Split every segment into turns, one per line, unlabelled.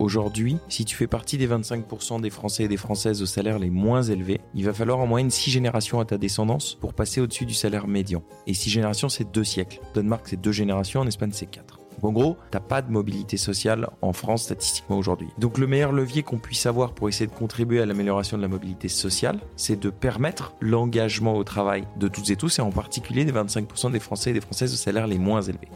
Aujourd'hui, si tu fais partie des 25% des Français et des Françaises aux salaires les moins élevés, il va falloir en moyenne 6 générations à ta descendance pour passer au-dessus du salaire médian. Et 6 générations, c'est 2 siècles. Danemark, c'est 2 générations, en Espagne, c'est 4. En gros, t'as pas de mobilité sociale en France statistiquement aujourd'hui. Donc le meilleur levier qu'on puisse avoir pour essayer de contribuer à l'amélioration de la mobilité sociale, c'est de permettre l'engagement au travail de toutes et tous, et en particulier des 25% des Français et des Françaises aux salaires les moins élevés.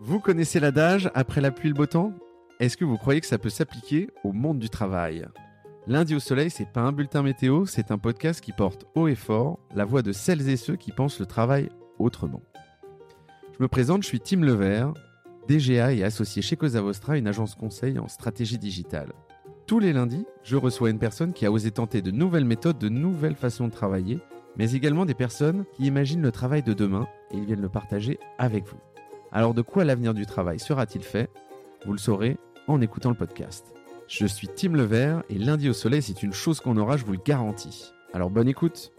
Vous connaissez l'adage après la pluie le beau temps? Est-ce que vous croyez que ça peut s'appliquer au monde du travail? Lundi au soleil, c'est pas un bulletin météo, c'est un podcast qui porte haut et fort la voix de celles et ceux qui pensent le travail autrement. Je me présente, je suis Tim Levert, DGA et associé chez Cosa Vostra, une agence conseil en stratégie digitale. Tous les lundis, je reçois une personne qui a osé tenter de nouvelles méthodes, de nouvelles façons de travailler, mais également des personnes qui imaginent le travail de demain et ils viennent le partager avec vous. Alors de quoi l'avenir du travail sera-t-il fait? Vous le saurez en écoutant le podcast. Je suis Tim Levert et lundi au soleil, c'est une chose qu'on aura, je vous le garantis. Alors bonne écoute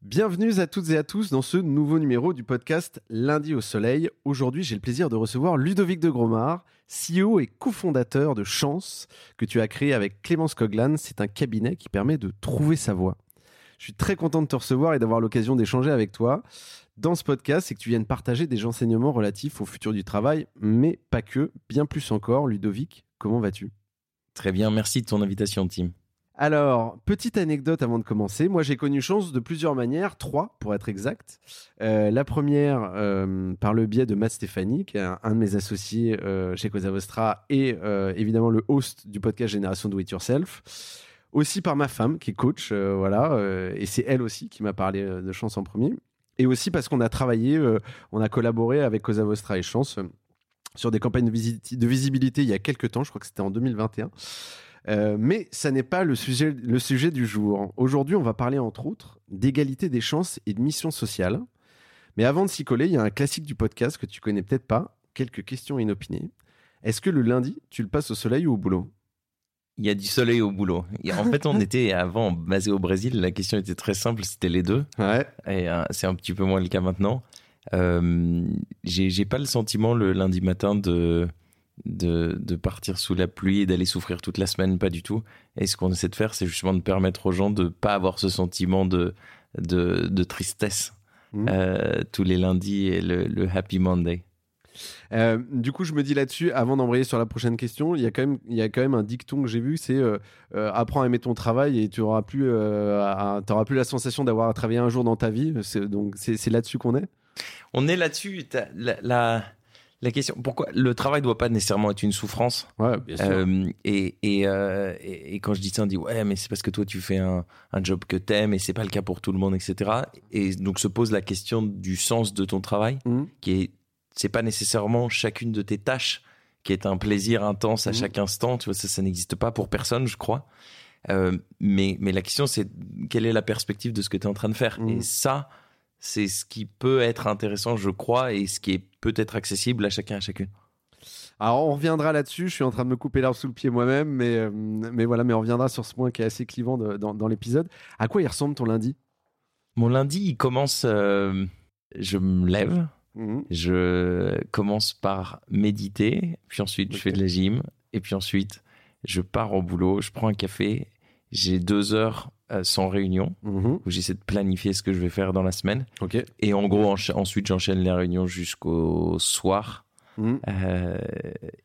Bienvenue à toutes et à tous dans ce nouveau numéro du podcast Lundi au Soleil. Aujourd'hui, j'ai le plaisir de recevoir Ludovic de Gromard, CEO et cofondateur de Chance, que tu as créé avec Clémence Coglan. C'est un cabinet qui permet de trouver sa voie. Je suis très content de te recevoir et d'avoir l'occasion d'échanger avec toi dans ce podcast, c'est que tu viennes partager des enseignements relatifs au futur du travail, mais pas que, bien plus encore. Ludovic, comment vas-tu?
Très bien, merci de ton invitation, Tim.
Alors, petite anecdote avant de commencer. Moi, j'ai connu Chance de plusieurs manières, trois pour être exact. Euh, la première, euh, par le biais de Matt Stéphanie, qui est un, un de mes associés euh, chez Cosa Vostra et évidemment le host du podcast Génération Do It Yourself. Aussi par ma femme, qui est coach, euh, voilà, euh, et c'est elle aussi qui m'a parlé euh, de Chance en premier. Et aussi parce qu'on a travaillé, on a collaboré avec Cosa Vostra et Chance sur des campagnes de, visi- de visibilité il y a quelques temps, je crois que c'était en 2021. Euh, mais ça n'est pas le sujet, le sujet du jour. Aujourd'hui, on va parler entre autres d'égalité des chances et de mission sociale. Mais avant de s'y coller, il y a un classique du podcast que tu connais peut-être pas. Quelques questions inopinées. Est-ce que le lundi, tu le passes au soleil ou au boulot?
Il y a du soleil au boulot. En fait, on était avant basé au Brésil. La question était très simple, c'était les deux.
Ouais.
Et euh, c'est un petit peu moins le cas maintenant. Euh, j'ai pas le sentiment le lundi matin de de, de partir sous la pluie et d'aller souffrir toute la semaine, pas du tout. Et ce qu'on essaie de faire, c'est justement de permettre aux gens de pas avoir ce sentiment de de, de tristesse
Mhm.
euh, tous les lundis et le, le Happy Monday.
Euh, du coup, je me dis là-dessus, avant d'embrayer sur la prochaine question, il y a quand même, il y a quand même un dicton que j'ai vu, c'est euh, euh, apprends à aimer ton travail et tu auras plus, euh, à- plus la sensation d'avoir travaillé un jour dans ta vie. C'est- Donc c'est là-dessus qu'on est?
On est là-dessus. La, la la question, pourquoi le travail doit pas nécessairement être une souffrance?
Ouais, bien
Euh, et, et, et, et quand je dis ça, on dit ouais, mais c'est parce que toi tu fais un, un job que t'aimes et c'est pas le cas pour tout le monde, etc. Et donc se pose la question du sens de ton travail,
Mhm.
qui est c'est pas nécessairement chacune de tes tâches qui est un plaisir intense à
Mhm.
chaque instant. Tu vois, ça, ça n'existe pas pour personne, je crois. Euh, mais mais la question c'est quelle est la perspective de ce que tu es en train de faire?
Mhm.
Et ça, c'est ce qui peut être intéressant, je crois, et ce qui est peut-être accessible à chacun à chacune.
Alors on reviendra là-dessus. Je suis en train de me couper l'herbe sous le pied moi-même, mais euh, mais voilà, mais on reviendra sur ce point qui est assez clivant de- dans, dans l'épisode. À quoi il ressemble ton lundi?
Mon lundi, il commence. euh, je me lève,
Mhm.
je commence par méditer, puis ensuite je fais de la gym, et puis ensuite je pars au boulot, je prends un café, j'ai deux heures euh, sans réunion
Mhm.
où j'essaie de planifier ce que je vais faire dans la semaine,
Ok.
et en gros encha- ensuite j'enchaîne les réunions jusqu'au soir,
Mhm.
euh,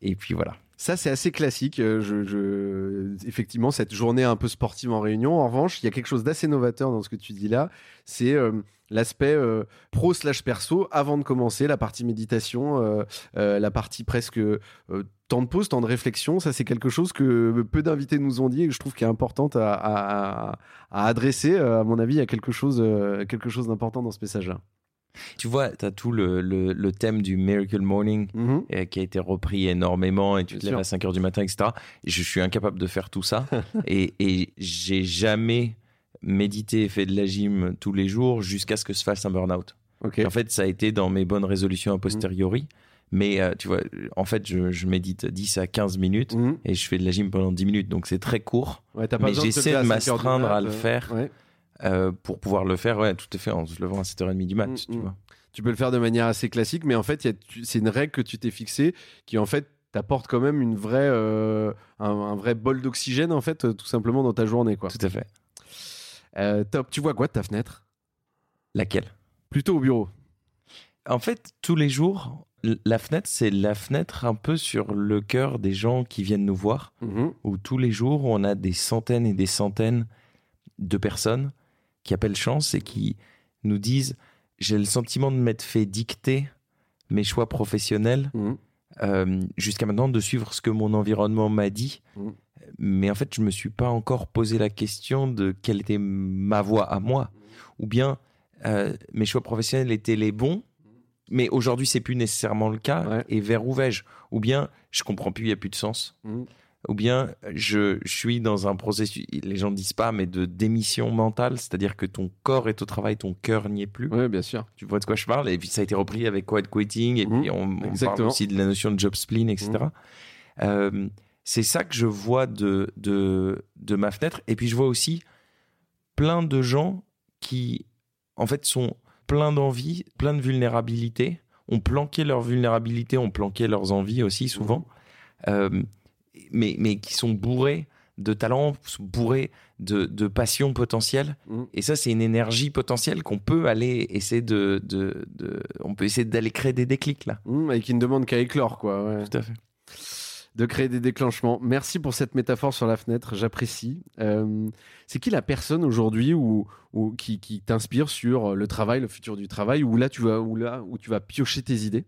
et puis voilà.
Ça, c'est assez classique. Euh, Je, je... Effectivement, cette journée un peu sportive en réunion. En revanche, il y a quelque chose d'assez novateur dans ce que tu dis là. C'est euh, l'aspect euh, pro slash perso avant de commencer, la partie méditation, euh, euh, la partie presque temps de pause, temps de réflexion. Ça, c'est quelque chose que peu d'invités nous ont dit et que je trouve qui est importante à, à, à adresser. À mon avis, il y a quelque chose, quelque chose d'important dans ce message-là.
Tu vois, tu as tout le, le, le thème du Miracle Morning
Mhm.
euh, qui a été repris énormément et tu
Bien
te lèves
sûr.
à 5 heures du matin, etc. Je suis incapable de faire tout ça et, et j'ai jamais médité et fait de la gym tous les jours jusqu'à ce que se fasse un burn-out. En fait, ça a été dans mes bonnes résolutions a posteriori, Mais euh, tu vois, en fait, je, je médite 10 à 15 minutes
Mhm.
et je fais de la gym pendant 10 minutes. Donc c'est très court.
Ouais, pas
Mais j'essaie de
5 heures du
m'astreindre à le
euh,
faire.
ouais.
euh, pour pouvoir le faire, ouais, tout à fait, en se levant à 7h30 du mat, tu
mm.
vois.
Tu peux le faire de manière assez classique, mais en fait, c'est une règle que tu t'es fixée qui, en fait, t'apporte quand même une vraie, euh, un, un vrai bol d'oxygène, en fait, tout simplement dans ta journée. Quoi.
Tout à fait.
Euh, top. Tu vois quoi de ta fenêtre?
Laquelle?
Plutôt au bureau.
En fait, tous les jours, la fenêtre, c'est la fenêtre un peu sur le cœur des gens qui viennent nous voir,
Mhm.
où tous les jours, on a des centaines et des centaines de personnes qui appellent chance et qui nous disent j'ai le sentiment de m'être fait dicter mes choix professionnels
Mhm.
Euh, jusqu'à maintenant de suivre ce que mon environnement m'a dit.
Mhm.
Mais en fait, je me suis pas encore posé la question de quelle était ma voie à moi. Ou bien euh, mes choix professionnels étaient les bons, mais aujourd'hui, c'est plus nécessairement le cas.
Ouais.
Et vers où vais-je? Ou bien je comprends plus, il n'y a plus de sens.
Mhm.
Ou bien je, je suis dans un processus, les gens disent pas, mais de démission mentale, c'est-à-dire que ton corps est au travail, ton cœur n'y est plus.
Ouais, bien sûr.
Tu vois de quoi je parle? Et puis ça a été repris avec quiet quitting, et puis on, on parle aussi de la notion de job spleen, etc.
Mhm.
Euh, c'est ça que je vois de, de, de ma fenêtre. Et puis je vois aussi plein de gens qui, en fait, sont pleins d'envie, plein de vulnérabilité, ont planqué leur vulnérabilité, ont planqué leurs envies aussi souvent, Euh, mais, mais qui sont bourrés de talent, bourrés de, de passion potentielle.
Mhm.
Et ça, c'est une énergie potentielle qu'on peut aller essayer de, de, de- on peut essayer d'aller créer des déclics là.
Mhm, et qui ne demande qu'à éclore, quoi. ouais.
Tout à fait.
de créer des déclenchements. Merci pour cette métaphore sur la fenêtre, j'apprécie. Euh, c'est qui la personne aujourd'hui où- qui, qui t'inspire sur le travail, le futur du travail, où là tu vas, où là, où tu vas piocher tes idées?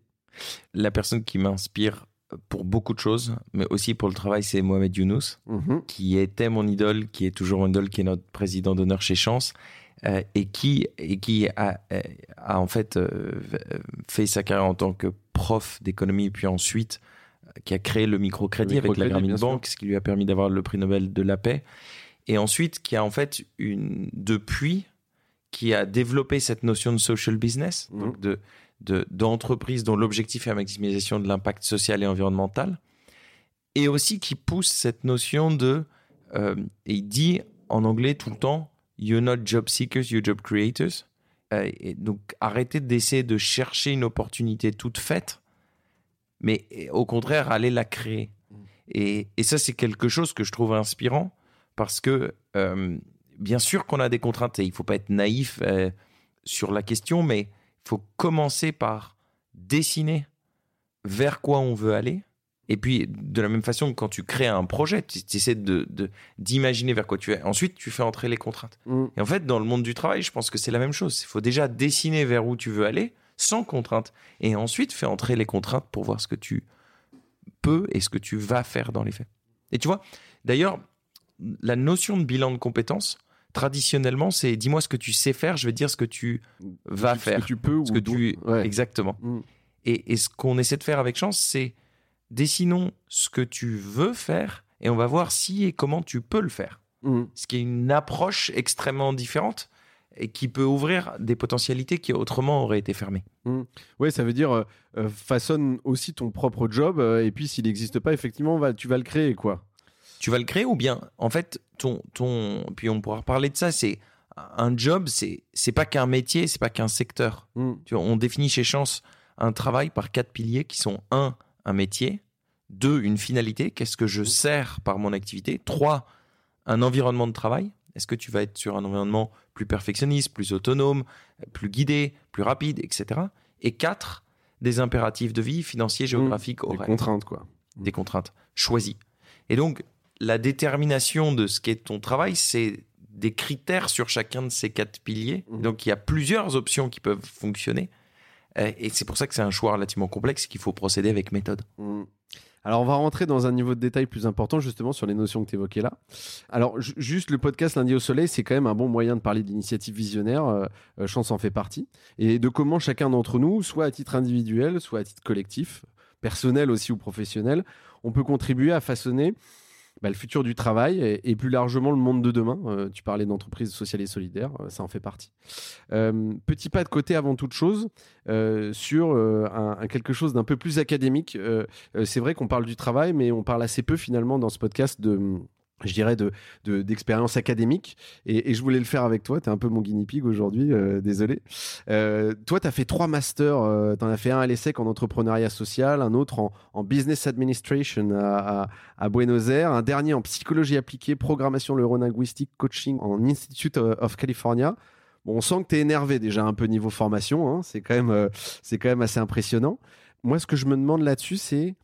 La personne qui m'inspire pour beaucoup de choses, mais aussi pour le travail, c'est Mohamed Younous,
Mhm.
qui était mon idole, qui est toujours mon idole, qui est notre président d'honneur chez Chance, euh, et qui, et qui a, euh, a en fait euh, fait sa carrière en tant que prof d'économie, puis ensuite euh, qui a créé le microcrédit avec la Grameen. Bank, ce qui lui a permis d'avoir le prix Nobel de la paix, et ensuite qui a en fait une depuis qui a développé cette notion de social business,
Mhm.
donc de de- d'entreprise dont l'objectif est la maximisation de l'impact social et environnemental, et aussi qui pousse cette notion de, euh, et il dit en anglais tout le temps, you're not job seekers, you're job creators. Euh, et donc arrêtez d'essayer de chercher une opportunité toute faite, mais au contraire, allez la créer. Et, et ça, c'est quelque chose que je trouve inspirant parce que, euh, bien sûr qu'on a des contraintes et il faut pas être naïf sur la question, mais faut commencer par dessiner vers quoi on veut aller. Et puis, de la même façon que quand tu crées un projet, tu tu essaies de- de- d'imaginer vers quoi tu es. Ensuite, tu fais entrer les contraintes.
Mhm.
Et en fait, dans le monde du travail, je pense que c'est la même chose. Il faut déjà dessiner vers où tu veux aller sans contrainte. Et ensuite, faire entrer les contraintes pour voir ce que tu peux et ce que tu vas faire dans les faits. Et tu vois, d'ailleurs, la notion de bilan de compétences, traditionnellement, c'est dis-moi ce que tu sais faire, je vais te dire ce que tu vas
Ce que
faire.
tu peux
Ce
ou
que tu...
Ouais.
Exactement.
Mhm.
Et, et ce qu'on essaie de faire avec Chance, c'est dessinons ce que tu veux faire et on va voir si et comment tu peux le faire.
Mhm.
Ce qui est une approche extrêmement différente et qui peut ouvrir des potentialités qui autrement auraient été fermées.
Ouais, ça veut dire euh, euh, façonne aussi ton propre job euh, et puis s'il n'existe pas, effectivement, va, tu vas le créer, quoi.
Tu vas le créer ou bien, en fait, ton, ton, puis on pourra reparler de ça, c'est un job, c'est, c'est pas qu'un métier, c'est pas qu'un secteur.
Mhm.
Tu vois, on définit chez Chance un travail par quatre piliers qui sont un, un métier, deux, une finalité, qu'est-ce que je sers par mon activité, trois, un environnement de travail, est-ce que tu vas être sur un environnement plus perfectionniste, plus autonome, plus guidé, plus rapide, etc. Et quatre, des impératifs de vie financiers, géographiques,
Des
horaires
contraintes, quoi.
des contraintes choisies. Et donc, la détermination de ce qu'est ton travail, c'est des critères sur chacun de ces quatre piliers.
Mhm.
Donc, il y a plusieurs options qui peuvent fonctionner. Euh, Et c'est pour ça que c'est un choix relativement complexe et qu'il faut procéder avec méthode.
Mm. Alors, on va rentrer dans un niveau de détail plus important, justement, sur les notions que tu évoquais là. Alors, ju- juste le podcast Lundi au Soleil, c'est quand même un bon moyen de parler d'initiatives visionnaires. Euh, euh, Chance en fait partie. Et de comment chacun d'entre nous, soit à titre individuel, soit à titre collectif, personnel aussi ou professionnel, on peut contribuer à façonner bah, le futur du travail et, plus largement le monde de demain. Euh, tu parlais d'entreprise sociale et solidaire, euh, ça en fait partie. Euh, petit pas de côté avant toute chose sur quelque chose d'un peu plus académique. c'est vrai qu'on parle du travail, mais on parle assez peu finalement dans ce podcast de je dirais, de, d'expérience académique. Et, je voulais le faire avec toi. Tu es un peu mon guinea pig aujourd'hui, euh, désolé. Euh, toi, tu as fait trois masters. Euh, tu en as fait un à l'ESSEC en entrepreneuriat social, un autre en, business administration à, Buenos Aires, un dernier en psychologie appliquée, programmation neurolinguistique, coaching en Institute of California. Bon, on sent que tu es énervé déjà un peu niveau formation. Hein. C'est, quand même, quand même assez impressionnant. Moi, ce que je me demande là-dessus, c'est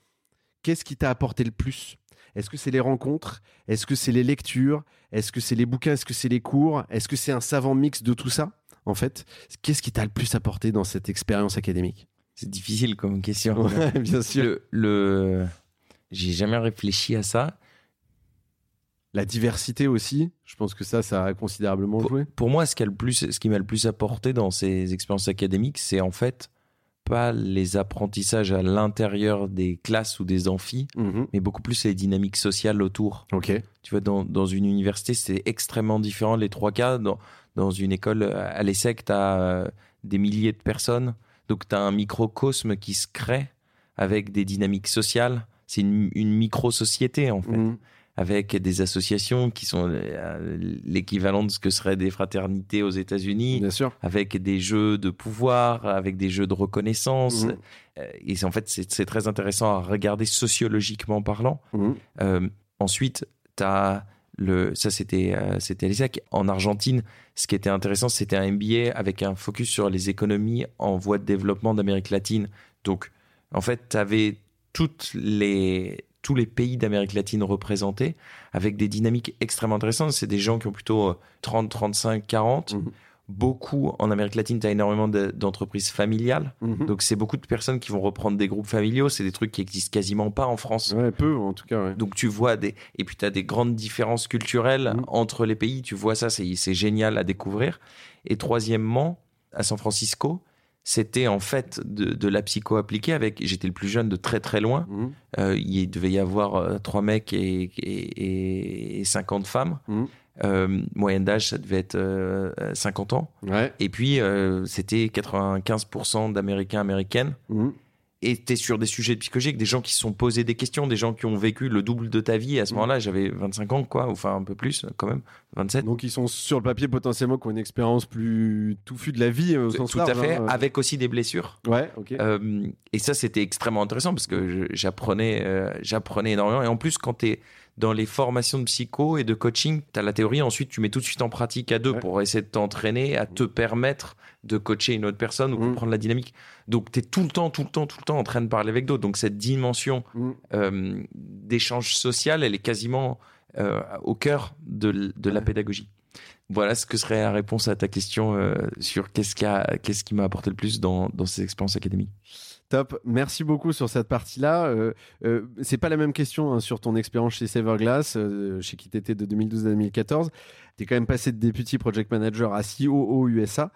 qu'est-ce qui t'a apporté le plus? Est-ce que c'est les rencontres? Est-ce que c'est les lectures? Est-ce que c'est les bouquins? Est-ce que c'est les cours? Est-ce que c'est un savant mix de tout ça En fait, qu'est-ce qui t'a le plus apporté dans cette expérience académique?
C'est difficile comme question.
bien sûr.
Le, j'ai jamais réfléchi à ça.
La diversité aussi, je pense que ça, ça a considérablement joué.
Pour moi, ce, le plus, ce qui m'a le plus apporté dans ces expériences académiques, c'est en fait pas les apprentissages à l'intérieur des classes ou des amphis, mhm. mais beaucoup plus les dynamiques sociales autour.
Ok.
Tu vois, dans, dans une université, c'est extrêmement différent les trois cas. Dans, dans une école à l'ESSEC, tu as euh, des milliers de personnes. Donc, tu as un microcosme qui se crée avec des dynamiques sociales. C'est une, une micro-société, en fait. Mhm avec des associations qui sont euh, l'équivalent de ce que seraient des fraternités aux États-Unis, avec des jeux de pouvoir, avec des jeux de reconnaissance. Mhm. Euh, et en fait, c'est très intéressant à regarder sociologiquement parlant. Mhm. Euh, ensuite, tu as le, ça c'était c'était l'ISAC. En Argentine, ce qui était intéressant, c'était un MBA avec un focus sur les économies en voie de développement d'Amérique latine. Donc, en fait, tu avais toutes les tous les pays d'Amérique latine représentés, avec des dynamiques extrêmement intéressantes. C'est des gens qui ont plutôt 30, 35, 40. Beaucoup en Amérique latine, tu as énormément d'entreprises familiales. Mhm. Donc, c'est beaucoup de personnes qui vont reprendre des groupes familiaux. C'est des trucs qui existent quasiment pas en France.
Ouais, peu en tout cas.
Donc, tu vois des. Et puis, tu as des grandes différences culturelles mhm. entre les pays. Tu vois ça, c'est génial à découvrir. Et troisièmement, à San Francisco, c'était en fait de, la psycho appliquée avec j'étais le plus jeune de très très loin. Mmh. euh, il devait y avoir euh, trois mecs et, et, 50 femmes. Mmh. euh, moyenne d'âge ça devait être 50 ans. Et puis c'était 95% d'américains américaines. Mmh es sur des sujets psychologiques, des gens qui se sont posés des questions, des gens qui ont vécu le double de ta vie. à ce mm. moment-là, j'avais 25 ans, quoi, enfin un peu plus quand même, 27.
Donc ils sont sur le papier potentiellement qui ont une expérience plus touffue de la vie au sens
Tout à fait,
hein,
avec aussi des blessures.
Ouais, ok.
Euh, et ça, c'était extrêmement intéressant parce que j'apprenais euh, j'apprenais énormément. Et en plus, quand tu es dans les formations de psycho et de coaching, tu as la théorie, ensuite tu mets tout de suite en pratique à deux pour essayer de t'entraîner à te permettre de coacher une autre personne ou mm. comprendre la dynamique. Donc tu es tout le temps, tout le temps, tout le temps en train de parler avec d'autres. Donc cette dimension mm. euh, d'échange social, elle est quasiment euh, au cœur de, la pédagogie. Voilà ce que serait la réponse à ta question euh, sur qu'est-ce qui, m'a apporté le plus dans, dans ces expériences académiques.
Top, merci beaucoup sur cette partie-là. Euh, euh, c'est pas la même question hein, sur ton expérience chez Severglass, euh, chez qui tu étais de 2012 à 2014. Tu es quand même passé de Deputy Project Manager à COO USA.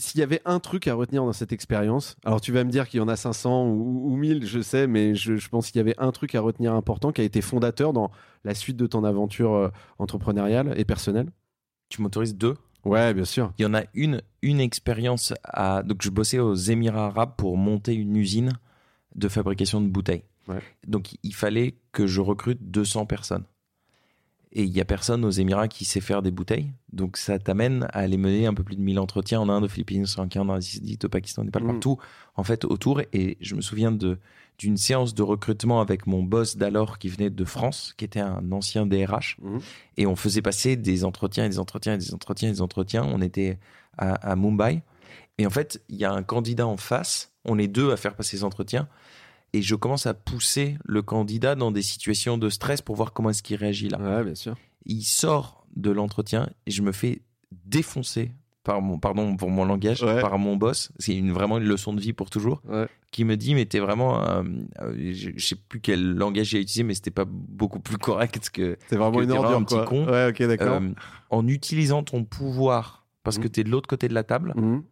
S'il y avait un truc à retenir dans cette expérience, alors tu vas me dire qu'il y en a 500 ou, 1000, je sais, mais je, je pense qu'il y avait un truc à retenir important qui a été fondateur dans la suite de ton aventure euh, entrepreneuriale et personnelle.
Tu m'autorises deux
Ouais, bien sûr.
Il y en a une, une expérience à. Donc, je bossais aux Émirats Arabes pour monter une usine de fabrication de bouteilles. Donc, il fallait que je recrute 200 personnes. Et il y a personne aux Émirats qui sait faire des bouteilles. Donc, ça t'amène à aller mener un peu plus de 1000 entretiens en Inde, aux Philippines, au Sri Lanka, en Asie au Pakistan, au Népal, mm. partout, en fait, autour. Et je me souviens de d'une séance de recrutement avec mon boss d'alors qui venait de France, qui était un ancien DRH. Mhm. Et on faisait passer des entretiens et des entretiens et des entretiens et des entretiens. On était à, Mumbai. Et en fait, il y a un candidat en face. On est deux à faire passer ces entretiens. Et je commence à pousser le candidat dans des situations de stress pour voir comment est-ce qu'il réagit là.
Ouais, bien sûr.
Il sort de l'entretien et je me fais défoncer par mon, pardon pour mon langage, par mon boss. C'est une, vraiment une leçon de vie pour toujours. Qui me dit, mais t'es vraiment, euh, je, sais plus quel langage j'ai utilisé, mais c'était pas beaucoup plus correct que.
C'est vraiment une ordure,
un petit con.
Ouais, ok, d'accord. Euh,
en utilisant ton pouvoir, parce que que mmh. t'es de l'autre côté de la table, mmh.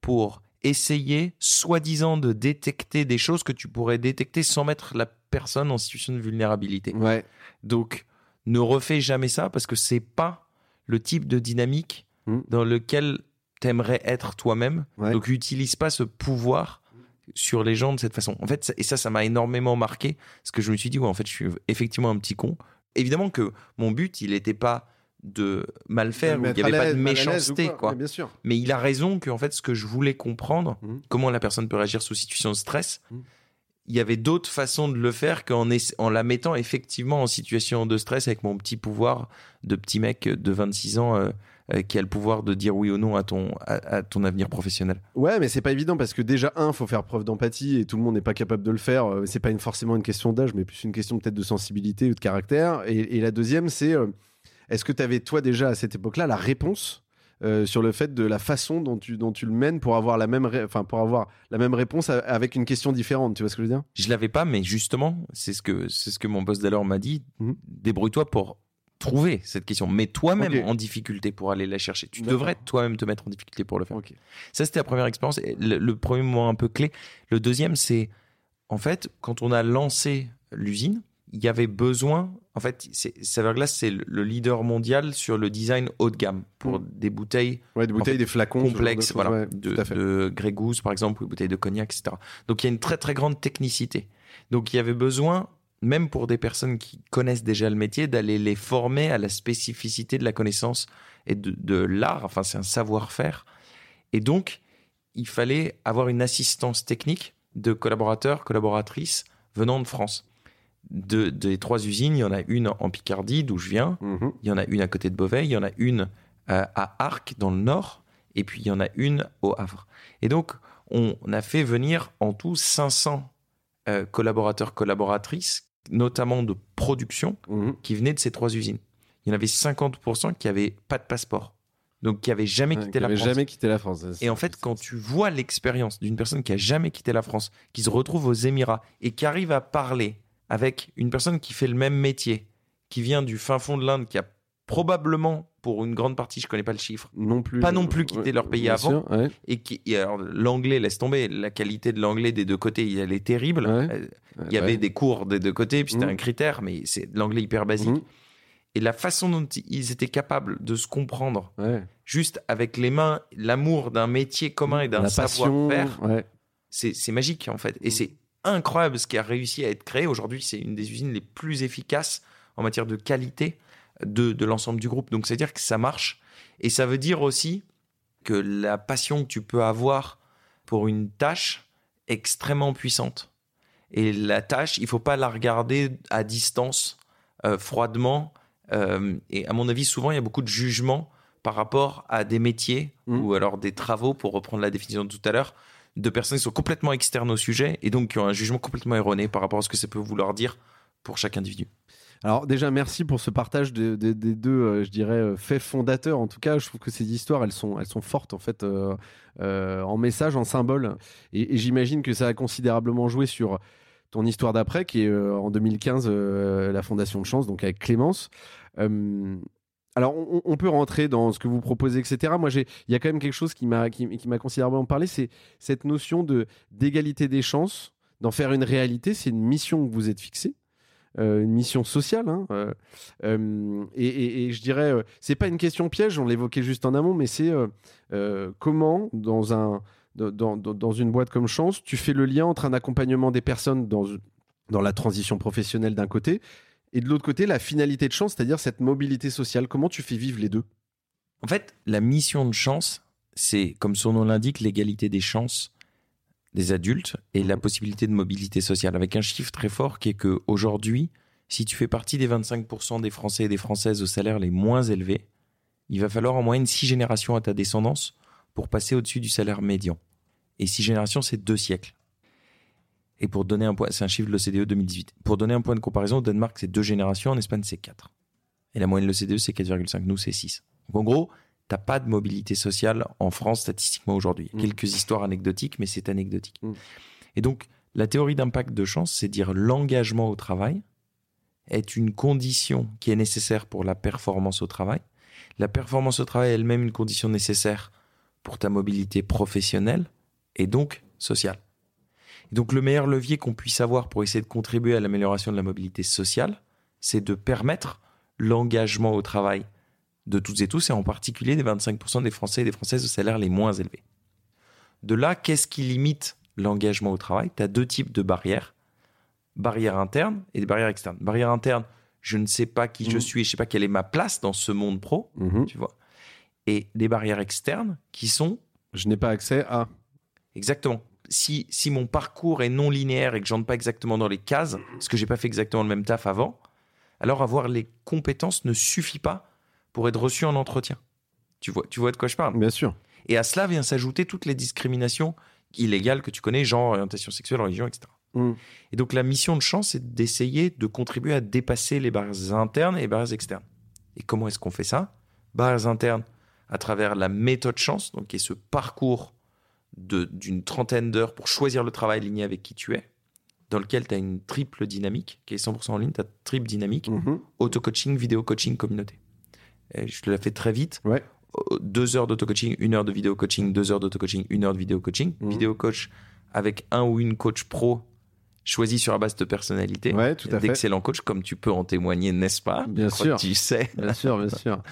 pour essayer, soi-disant, de détecter des choses que tu pourrais détecter sans mettre la personne en situation de vulnérabilité.
Ouais.
Donc, ne refais jamais ça parce que c'est pas le type de dynamique
Mm.
dans lequel t'aimerais être toi-même.
Ouais.
Donc, utilise pas ce pouvoir sur les gens de cette façon. En fait, et ça, ça m'a énormément marqué parce que je me suis dit, ouais, en fait, je suis effectivement un petit con. Évidemment que mon but, il n'était pas de mal faire, il n'y avait pas de méchanceté, quoi.
Ouais, bien sûr.
Mais il a raison que en fait, ce que je voulais comprendre,
Mhm.
comment la personne peut réagir sous situation de stress,
Mhm.
il y avait d'autres façons de le faire qu'en en la mettant effectivement en situation de stress avec mon petit pouvoir de petit mec de 26 ans euh, qui a le pouvoir de dire oui ou non à ton, à, à ton avenir professionnel.
Ouais, mais c'est pas évident parce que déjà, un, faut faire preuve d'empathie et tout le monde n'est pas capable de le faire. Euh, C'est pas une, forcément une question d'âge, mais plus une question peut-être de sensibilité ou de caractère. Et, et la deuxième, c'est euh, est-ce que tu avais, toi, déjà à cette époque-là, la réponse euh, sur le fait de la façon dont tu, dont tu le mènes pour avoir la même, enfin, pour avoir la même réponse a- avec une question différente Tu vois ce que je veux dire?
Je l'avais pas, mais justement, c'est ce que, c'est ce que mon boss d'alors m'a dit.
Mhm.
Débrouille-toi pour trouver cette question. Mets toi-même en difficulté pour aller la chercher. Tu devrais toi-même te mettre en difficulté pour le faire. Ça, c'était la première expérience. Le, le premier moment un peu clé. Le deuxième, c'est en fait, quand on a lancé l'usine, il y avait besoin. En fait, Saverglass, c'est le- le leader mondial sur le design haut de gamme pour
Mm.
des bouteilles
Ouais, des bouteilles,
fait,
des flacons. de
complexes,
choses.
voilà,
Ouais,
de, de Grey Goose, par exemple, ou des bouteilles de cognac, etc. Donc, il y a une très, très grande technicité. Donc, il y avait besoin, même pour des personnes qui connaissent déjà le métier, d'aller les former à la spécificité de la connaissance et de, de l'art. Enfin, c'est un savoir-faire. Et donc, il fallait avoir une assistance technique de collaborateurs, collaboratrices venant de France. De, des trois usines, il y en a une en Picardie, d'où je viens,
Mhm.
il y en a une à côté de Beauvais, il y en a une euh, à Arques, dans le nord, et puis il y en a une au Havre. Et donc, on a fait venir en tout 500 euh, collaborateurs, collaboratrices, notamment de production,
Mhm.
qui venaient de ces trois usines. Il y en avait 50% qui n'avaient pas de passeport, donc qui n'avaient jamais
Ouais,
quitté
qui
la
avait
France.
jamais quitté la France.
Et en fait, quand tu vois l'expérience d'une personne qui a jamais quitté la France, qui se retrouve aux Émirats et qui arrive à parler avec une personne qui fait le même métier, qui vient du fin fond de l'Inde, qui a probablement, pour une grande partie, je connais pas le chiffre,
non plus,
pas non plus quitté leur pays avant.
sûr, ouais.
et qui, et alors, l'anglais, laisse tomber, la qualité de l'anglais des deux côtés, elle est terrible.
Ouais.
Euh, Il y avait des cours des deux côtés, puis c'était
Mhm.
un critère, mais c'est de l'anglais hyper basique.
Mhm.
Et la façon dont ils étaient capables de se comprendre, juste avec les mains, l'amour d'un métier commun et d'un savoir-faire, c'est c'est magique en fait. Et
Mm.
c'est incroyable ce qui a réussi à être créé. Aujourd'hui, c'est une des usines les plus efficaces en matière de qualité de, de l'ensemble du groupe. Donc, c'est-à-dire que ça marche. Et ça veut dire aussi que la passion que tu peux avoir pour une tâche est extrêmement puissante. Et la tâche, il faut pas la regarder à distance, euh, froidement. Euh, et à mon avis, souvent, il y a beaucoup de jugement par rapport à des métiers
Mm.
ou alors des travaux, pour reprendre la définition de tout à l'heure, de personnes qui sont complètement externes au sujet et donc qui ont un jugement complètement erroné par rapport à ce que ça peut vouloir dire pour chaque individu.
Alors déjà merci pour ce partage de- de- des deux, euh, je dirais, euh, faits fondateurs. En tout cas, je trouve que ces histoires, elles sont, elles sont fortes en fait, euh, en message, en symbole. Et, j'imagine que ça a considérablement joué sur ton histoire d'après, qui est en 2015 euh, la Fondation de Chance, donc avec Clémence. Alors, on, peut rentrer dans ce que vous proposez, etc. Moi, il y a quand même quelque chose qui m'a, qui, considérablement parlé, c'est cette notion de d'égalité des chances, d'en faire une réalité. C'est une mission que vous êtes fixée une mission sociale. hein, euh, euh, et, et- je dirais, euh, c'est pas une question piège, on l'évoquait juste en amont, mais c'est euh, euh, comment, dans, un, dans- dans une boîte comme Chance, tu fais le lien entre un accompagnement des personnes dans, dans la transition professionnelle d'un côté, et de l'autre côté, la finalité de Chance, c'est-à-dire cette mobilité sociale. Comment tu fais vivre les deux?
En fait, la mission de chance, c'est, comme son nom l'indique, l'égalité des chances des adultes et la possibilité de mobilité sociale, avec un chiffre très fort qui est que aujourd'hui, si tu fais partie des 25% des Français et des Françaises aux salaires les moins élevés, il va falloir en moyenne six générations à ta descendance pour passer au-dessus du salaire médian. Et six générations, c'est deux siècles. Et pour donner un point, c'est un chiffre de l'OCDE 2018. Pour donner un point de comparaison, au Danemark, c'est deux générations, en Espagne, c'est quatre. Et la moyenne de l'OCDE, c'est 4,5. Nous, c'est 6. Donc en gros, t'as pas de mobilité sociale en France statistiquement aujourd'hui.
Mm.
Quelques histoires anecdotiques, mais c'est anecdotique.
Mm.
Et donc, la théorie d'impact de chance, c'est dire l'engagement au travail est une condition qui est nécessaire pour la performance au travail. La performance au travail est elle-même une condition nécessaire pour ta mobilité professionnelle et donc sociale. Et donc le meilleur levier qu'on puisse avoir pour essayer de contribuer à l'amélioration de la mobilité sociale, c'est de permettre l'engagement au travail de toutes et tous, et en particulier des 25% des Français et des Françaises de salaire les moins élevés. De là, qu'est-ce qui limite l'engagement au travail? Tu as deux types de barrières. Barrières internes et des barrières externes. Barrières internes, je ne sais pas qui je
Mhm.
suis, je ne sais pas quelle est ma place dans ce monde pro,
Mhm.
tu vois. Et des barrières externes qui sont
Je n'ai pas accès à.
Exactement. Si, si mon parcours est non linéaire et que j'entre pas exactement dans les cases, parce que j'ai pas fait exactement le même taf avant, alors avoir les compétences ne suffit pas pour être reçu en entretien. Tu vois, tu vois de quoi je parle
Bien sûr.
Et à cela vient s'ajouter toutes les discriminations illégales que tu connais, genre orientation sexuelle, religion, etc.
Mm.
Et donc la mission de chance, c'est d'essayer de contribuer à dépasser les barrières internes et les barrières externes. Et comment est-ce qu'on fait ça? Barrières internes à travers la méthode chance, donc qui est ce parcours de- d'une trentaine d'heures pour choisir le travail aligné avec qui tu es, dans lequel tu as une triple dynamique, qui est 100% en ligne, tu as triple dynamique,
Mhm.
auto-coaching, vidéo-coaching, communauté. Et je te la fais très vite.
Ouais.
Euh, Deux heures d'auto-coaching, une heure de vidéo-coaching, deux heures d'auto-coaching, une heure de vidéo-coaching.
Mhm.
Vidéo-coach avec un ou une coach pro choisi sur la base de personnalité.
Ouais, tout à fait.
D'excellents coachs, comme tu peux en témoigner, n'est-ce pas?
Bien sûr.
Tu sais
Bien sûr, bien sûr.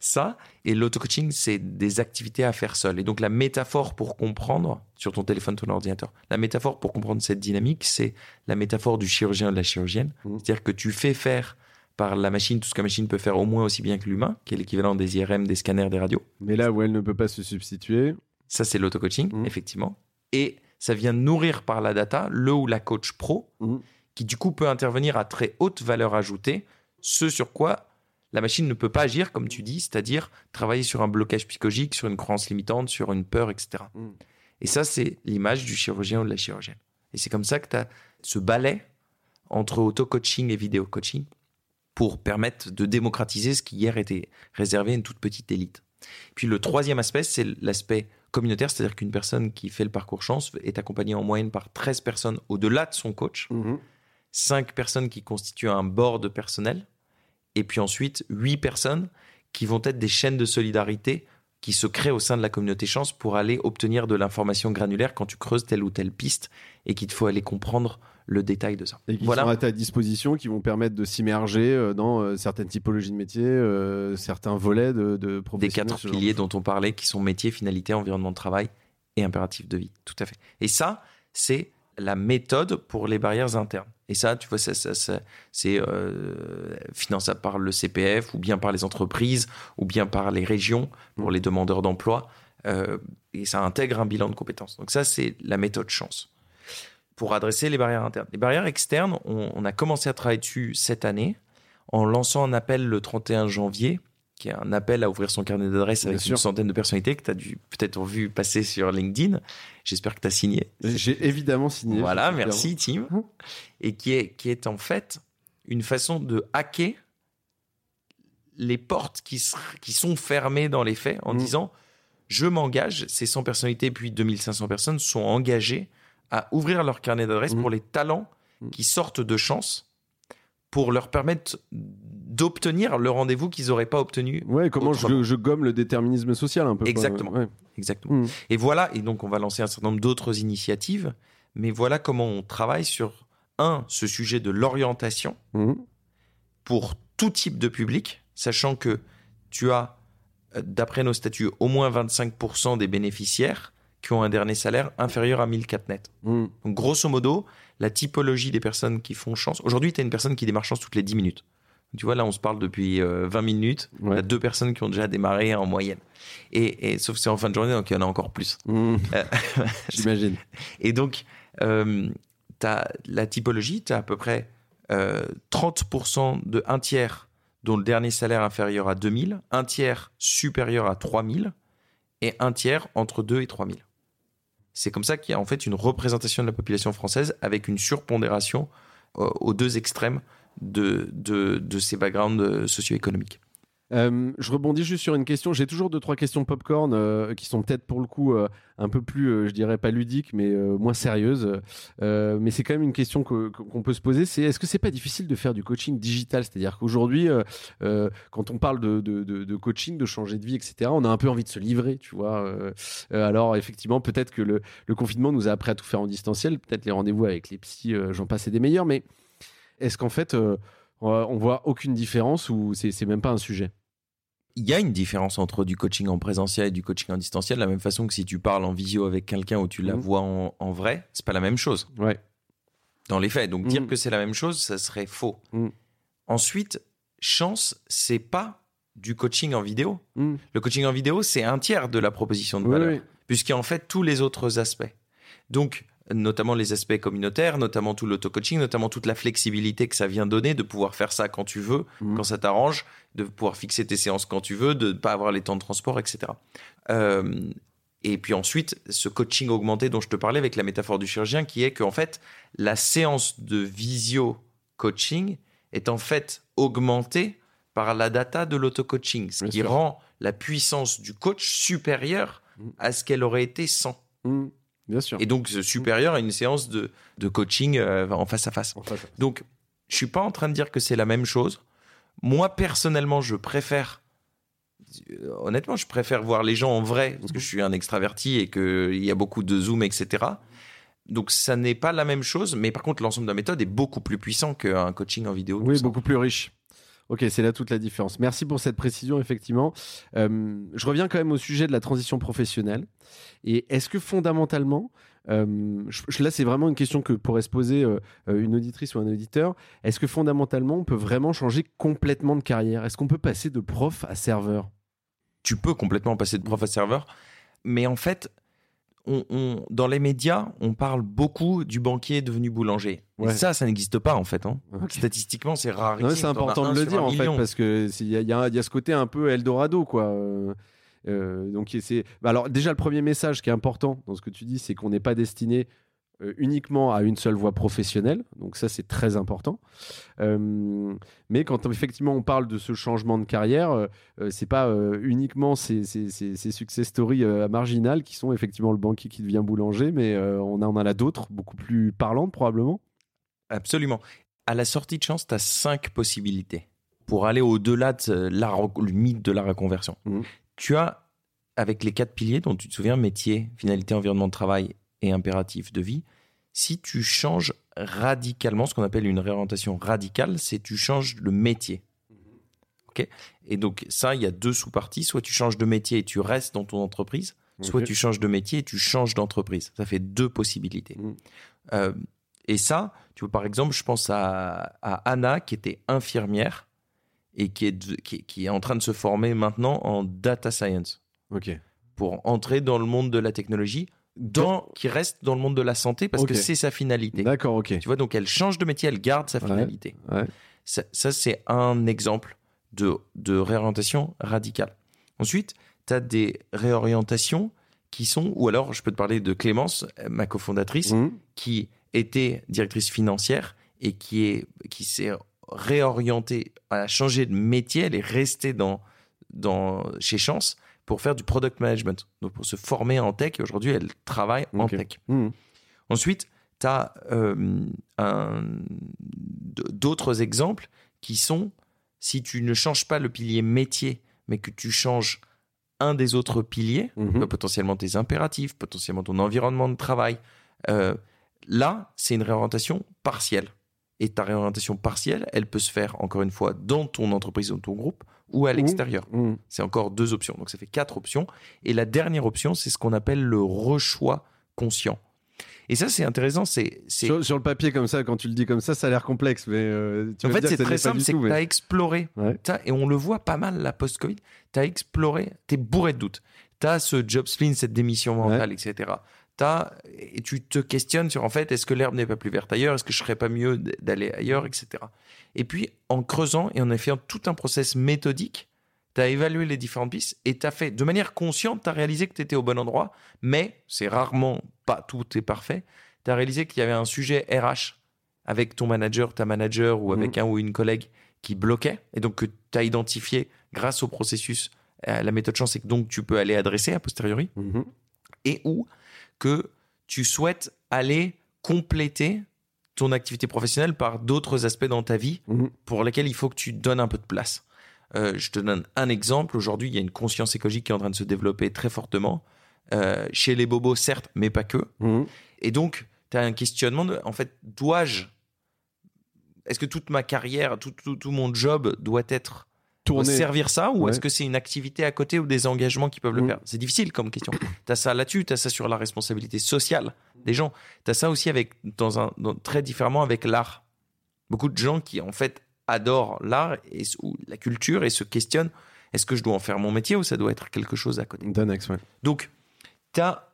ça. Et l'auto-coaching, c'est des activités à faire seul. Et donc, la métaphore pour comprendre, sur ton téléphone, ton ordinateur, la métaphore pour comprendre cette dynamique, c'est la métaphore du chirurgien ou de la chirurgienne.
Mhm.
C'est-à-dire que tu fais faire par la machine tout ce que la machine peut faire au moins aussi bien que l'humain, qui est l'équivalent des IRM, des scanners, des radios.
Mais là où elle ne peut pas se substituer,
Ça, c'est l'auto-coaching,
Mhm.
effectivement. Et ça vient nourrir par la data le ou la coach pro,
Mhm.
qui du coup peut intervenir à très haute valeur ajoutée, ce sur quoi la machine ne peut pas agir, comme tu dis, c'est-à-dire travailler sur un blocage psychologique, sur une croyance limitante, sur une peur, etc.
Mhm.
Et ça, c'est l'image du chirurgien ou de la chirurgienne. Et c'est comme ça que tu as ce balai entre auto-coaching et vidéo-coaching pour permettre de démocratiser ce qui hier était réservé à une toute petite élite. Puis le troisième aspect, c'est l'aspect communautaire, c'est-à-dire qu'une personne qui fait le parcours chance est accompagnée en moyenne par 13 personnes au-delà de son coach,
Mhm.
5 personnes qui constituent un board personnel, et puis ensuite 8 personnes qui vont être des chaînes de solidarité qui se créent au sein de la communauté chance pour aller obtenir de l'information granulaire quand tu creuses telle ou telle piste et qu'il te faut aller comprendre le détail de ça.
et qui
voilà.
sont à ta disposition, qui vont permettre de s'immerger euh, dans euh, certaines typologies de métiers, euh, certains volets de, de
des quatre piliers dont on parlait qui sont métier, finalité, environnement de travail et impératif de vie. Tout à fait. Et ça, c'est la méthode pour les barrières internes. Et ça, tu vois, ça, ça- ça- c'est euh, finançable par le CPF ou bien par les entreprises ou bien par les régions pour
Mm.
les demandeurs d'emploi. Euh, et ça intègre un bilan de compétences. Donc ça, c'est la méthode chance pour adresser les barrières internes. Les barrières externes, on, on a commencé à travailler dessus cette année en lançant un appel le 31 janvier, qui est un appel à ouvrir son carnet d'adresses avec une centaine de personnalités que tu as dû peut-être vu passer sur LinkedIn. J'espère que tu as signé.
J'ai évidemment signé.
Voilà, merci Tim.
Hum.
Et qui est, qui est en fait une façon de hacker les portes qui, sont fermées dans les faits en
Mm.
disant je m'engage, ces 100 personnalités puis 2500 personnes sont engagées à ouvrir leur carnet d'adresses
Mm.
pour les talents
Mm.
qui sortent de chance pour leur permettre d'obtenir le rendez-vous qu'ils n'auraient pas obtenu.
Ouais, comment je, gomme le déterminisme social un peu.
Exactement.
Ouais.
Exactement.
Mm.
Et voilà, et donc on va lancer un certain nombre d'autres initiatives, mais voilà comment on travaille sur, un, ce sujet de l'orientation pour tout type de public, sachant que tu as, euh, d'après nos statuts, au moins 25% des bénéficiaires qui ont un dernier salaire inférieur à 1004 net.
Mhm.
Donc grosso modo, la typologie des personnes qui font chance. Aujourd'hui, tu as une personne qui démarre chance toutes les 10 minutes. Tu vois, là, on se parle depuis euh, 20 minutes. Il y
Ouais.
a deux personnes qui ont déjà démarré en moyenne. Et, et sauf que c'est en fin de journée, donc il y en a encore plus.
Mhm.
Euh,
J'imagine.
et donc, euh, t'as la typologie, tu as à peu près euh, 30% de un tiers dont le dernier salaire inférieur à 2000, un tiers supérieur à 3000 et un tiers entre 2 et 3000. C'est comme ça qu'il y a en fait une représentation de la population française avec une surpondération euh, aux deux extrêmes de, de, de ces backgrounds euh, socio-économiques.
Euh, je rebondis juste sur une question. J'ai toujours deux, trois questions popcorn euh, qui sont peut-être pour le coup euh, un peu plus, euh, je dirais pas ludiques, mais moins sérieuses. Mais c'est quand même une question que- que- qu'on peut se poser. C'est est-ce que c'est pas difficile de faire du coaching digital? C'est-à-dire qu'aujourd'hui, quand on parle de, coaching, de changer de vie, etc., on a un peu envie de se livrer, tu vois. Alors effectivement, peut-être que le, confinement nous a appris à tout faire en distanciel. Peut-être les rendez-vous avec les psys, j'en passe et des meilleurs. Mais est-ce qu'en fait, on voit aucune différence ou c'est même pas un sujet?
Il y a une différence entre du coaching en présentiel et du coaching en distanciel, de la même façon que si tu parles en visio avec quelqu'un ou tu la
Mhm.
vois en, en vrai, c'est pas la même chose
Ouais.
dans les faits. Donc dire
Mhm.
que c'est la même chose, ça serait faux.
Mhm.
Ensuite, chance, c'est pas du coaching en vidéo. Le coaching en vidéo, c'est un tiers de la proposition de
Oui,
valeur,
oui.
puisqu'il y a en fait tous les autres aspects. Donc, notamment les aspects communautaires, notamment tout l'auto-coaching, notamment toute la flexibilité que ça vient donner, de pouvoir faire ça quand tu veux,
Mhm.
quand ça t'arrange, de pouvoir fixer tes séances quand tu veux, de ne pas avoir les temps de transport, etc. Euh, et puis ensuite, ce coaching augmenté dont je te parlais avec la métaphore du chirurgien, qui est qu'en fait, la séance de visio-coaching est en fait augmentée par la data de l'auto-coaching, ce
Bien
qui
sûr.
rend la puissance du coach supérieure
Mm.
à ce qu'elle aurait été sans.
Mm. Bien sûr.
Et donc, ce supérieur à une séance de, de coaching euh, en face à face. Donc, je suis pas en train de dire que c'est la même chose. Moi, personnellement, je préfère. euh, Honnêtement, je préfère voir les gens en vrai parce que je suis un extraverti et qu'il y a beaucoup de Zoom, etc. Donc, ça n'est pas la même chose. Mais par contre, l'ensemble de la méthode est beaucoup plus puissant qu'un coaching en vidéo.
Oui, beaucoup plus riche. Ok, c'est là toute la différence. Merci pour cette précision, effectivement. Euh, je reviens quand même au sujet de la transition professionnelle. Et est-ce que fondamentalement, euh, là c'est vraiment une question que pourrait se poser euh, une auditrice ou un auditeur, est-ce que fondamentalement on peut vraiment changer complètement de carrière? Est-ce qu'on peut passer de prof à serveur?
Tu peux complètement passer de prof à serveur. Mais en fait, on, on- dans les médias, on parle beaucoup du banquier devenu boulanger. Et ça, ça n'existe pas en fait. hein. Statistiquement, c'est.
Non, c'est important de le dire en fait parce que y, y il y a ce côté un peu Eldorado quoi. Euh, euh, donc c'est bah, alors déjà le premier message qui est important dans ce que tu dis c'est qu'on n'est pas destiné euh, uniquement à une seule voie professionnelle donc ça c'est très important Euh, mais quand effectivement on parle de ce changement de carrière euh, c'est pas uniquement ces, ces, ces- ces success stories marginales qui sont effectivement le banquier qui devient boulanger mais on en a d'autres beaucoup plus parlantes probablement
Absolument. À la sortie de chance, tu as cinq possibilités pour aller au-delà de la, le mythe de la reconversion.
Mhm.
Tu as, avec les quatre piliers dont tu te souviens, métier, finalité, environnement de travail et impératif de vie, si tu changes radicalement, ce qu'on appelle une réorientation radicale, c'est tu changes le métier. Ok? Et donc ça, il y a deux sous-parties. Soit tu changes de métier et tu restes dans ton entreprise, soit tu changes de métier et tu changes d'entreprise. Ça fait deux possibilités.
Mhm.
Euh, et ça, tu vois, par exemple, je pense à, à Anna qui était infirmière et qui est, de- qui, qui est en train de se former maintenant en data science
ok
pour entrer dans le monde de la technologie, dans, qui reste dans le monde de la santé parce que c'est sa finalité.
d'accord ok
Tu vois, donc elle change de métier, elle garde sa finalité.
Ouais.
Ça, ça, c'est un exemple de, de réorientation radicale. Ensuite, tu as des réorientations qui sont, ou alors je peux te parler de Clémence, ma cofondatrice,
Mhm.
qui était directrice financière et qui est qui s'est réorientée, elle a changé de métier, elle est restée dans, dans chez Chance pour faire du product management, donc pour se former en tech. Et aujourd'hui, elle travaille en tech.
Mhm.
Ensuite, tu as d'autres exemples qui sont si tu ne changes pas le pilier métier, mais que tu changes un des autres piliers, euh, potentiellement tes impératifs, potentiellement ton environnement de travail, euh, là, c'est une réorientation partielle. Et ta réorientation partielle, elle peut se faire, encore une fois, dans ton entreprise, dans ton groupe, ou à
Ou-
l'extérieur.
Mhm.
C'est encore deux options. Donc ça fait quatre options. Et la dernière option, c'est ce qu'on appelle le rechoix conscient. Et ça, c'est intéressant. C'est.
Sur, sur le papier comme ça, quand tu le dis comme ça, ça a l'air complexe, mais euh, tu
En fait, c'est très simple. C'est que
mais-
tu as exploré.
Ouais.
Et on le voit pas mal, la post-Covid. Tu as exploré. Tu es bourré de doutes. Tu as ce job spleen, cette démission mentale, etc. T'as- et tu te questionnes sur, en fait, est-ce que l'herbe n'est pas plus verte ailleurs? Est-ce que je serais pas mieux d'aller ailleurs, etc. Et puis, en creusant et en effet tout un process méthodique, tu as évalué les différentes pistes et tu as fait, de manière consciente, tu as réalisé que tu étais au bon endroit, mais c'est rarement pas tout est parfait. Tu as réalisé qu'il y avait un sujet RH avec ton manager, ta manager ou avec un ou une collègue qui bloquait et donc que tu as identifié grâce au processus, la méthode chance, et que donc tu peux aller adresser a posteriori,
Mhm.
et ou que tu souhaites aller compléter ton activité professionnelle par d'autres aspects dans ta vie
Mhm.
pour lesquels il faut que tu donnes un peu de place. Euh, je te donne un exemple. Aujourd'hui, il y a une conscience écologique qui est en train de se développer très fortement. Euh, chez les bobos, certes, mais pas que.
Mhm.
Et donc, tu as un questionnement de, en fait, dois-je. Est-ce que toute ma carrière, tout, tout, tout mon job doit être.
Tourner.
servir ça ou
Ouais.
est-ce que c'est une activité à côté ou des engagements qui peuvent le
Mm.
faire? C'est difficile comme question. tu as ça là-dessus, tu as ça sur la responsabilité sociale des gens. Tu as ça aussi avec, dans un, dans- très différemment avec l'art. Beaucoup de gens qui, en fait, adorent l'art et, ou la culture et se questionnent est-ce que je dois en faire mon métier ou ça doit être quelque chose à côté?
Ouais.
donc, tu as,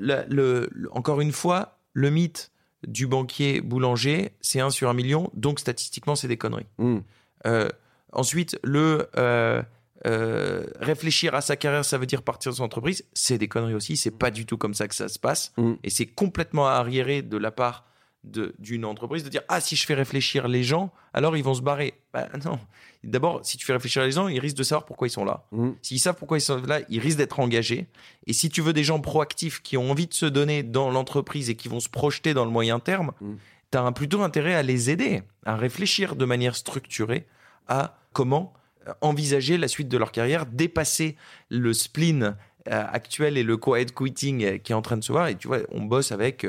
le, le- le- encore une fois, le mythe du banquier boulanger, c'est 1 sur un million, donc statistiquement, c'est des conneries.
Mhm.
Euh, ensuite, le euh, euh, réfléchir à sa carrière, ça veut dire partir de son entreprise, c'est des conneries aussi, c'est pas du tout comme ça que ça se passe.
Mm.
Et c'est complètement arriéré de la part de- d'une entreprise de dire Ah, si je fais réfléchir les gens, alors ils vont se barrer. Bah, non. D'abord, si tu fais réfléchir les gens, ils risquent de savoir pourquoi ils sont là.
Mhm.
S'ils savent pourquoi ils sont là, ils risquent d'être engagés. Et si tu veux des gens proactifs qui ont envie de se donner dans l'entreprise et qui vont se projeter dans le moyen terme,
Mm.
tu as plutôt intérêt à les aider, à réfléchir de manière structurée à comment euh, envisager la suite de leur carrière, dépasser le spleen euh, actuel et le quiet quitting euh, qui est en train de se voir. Et tu vois, on bosse avec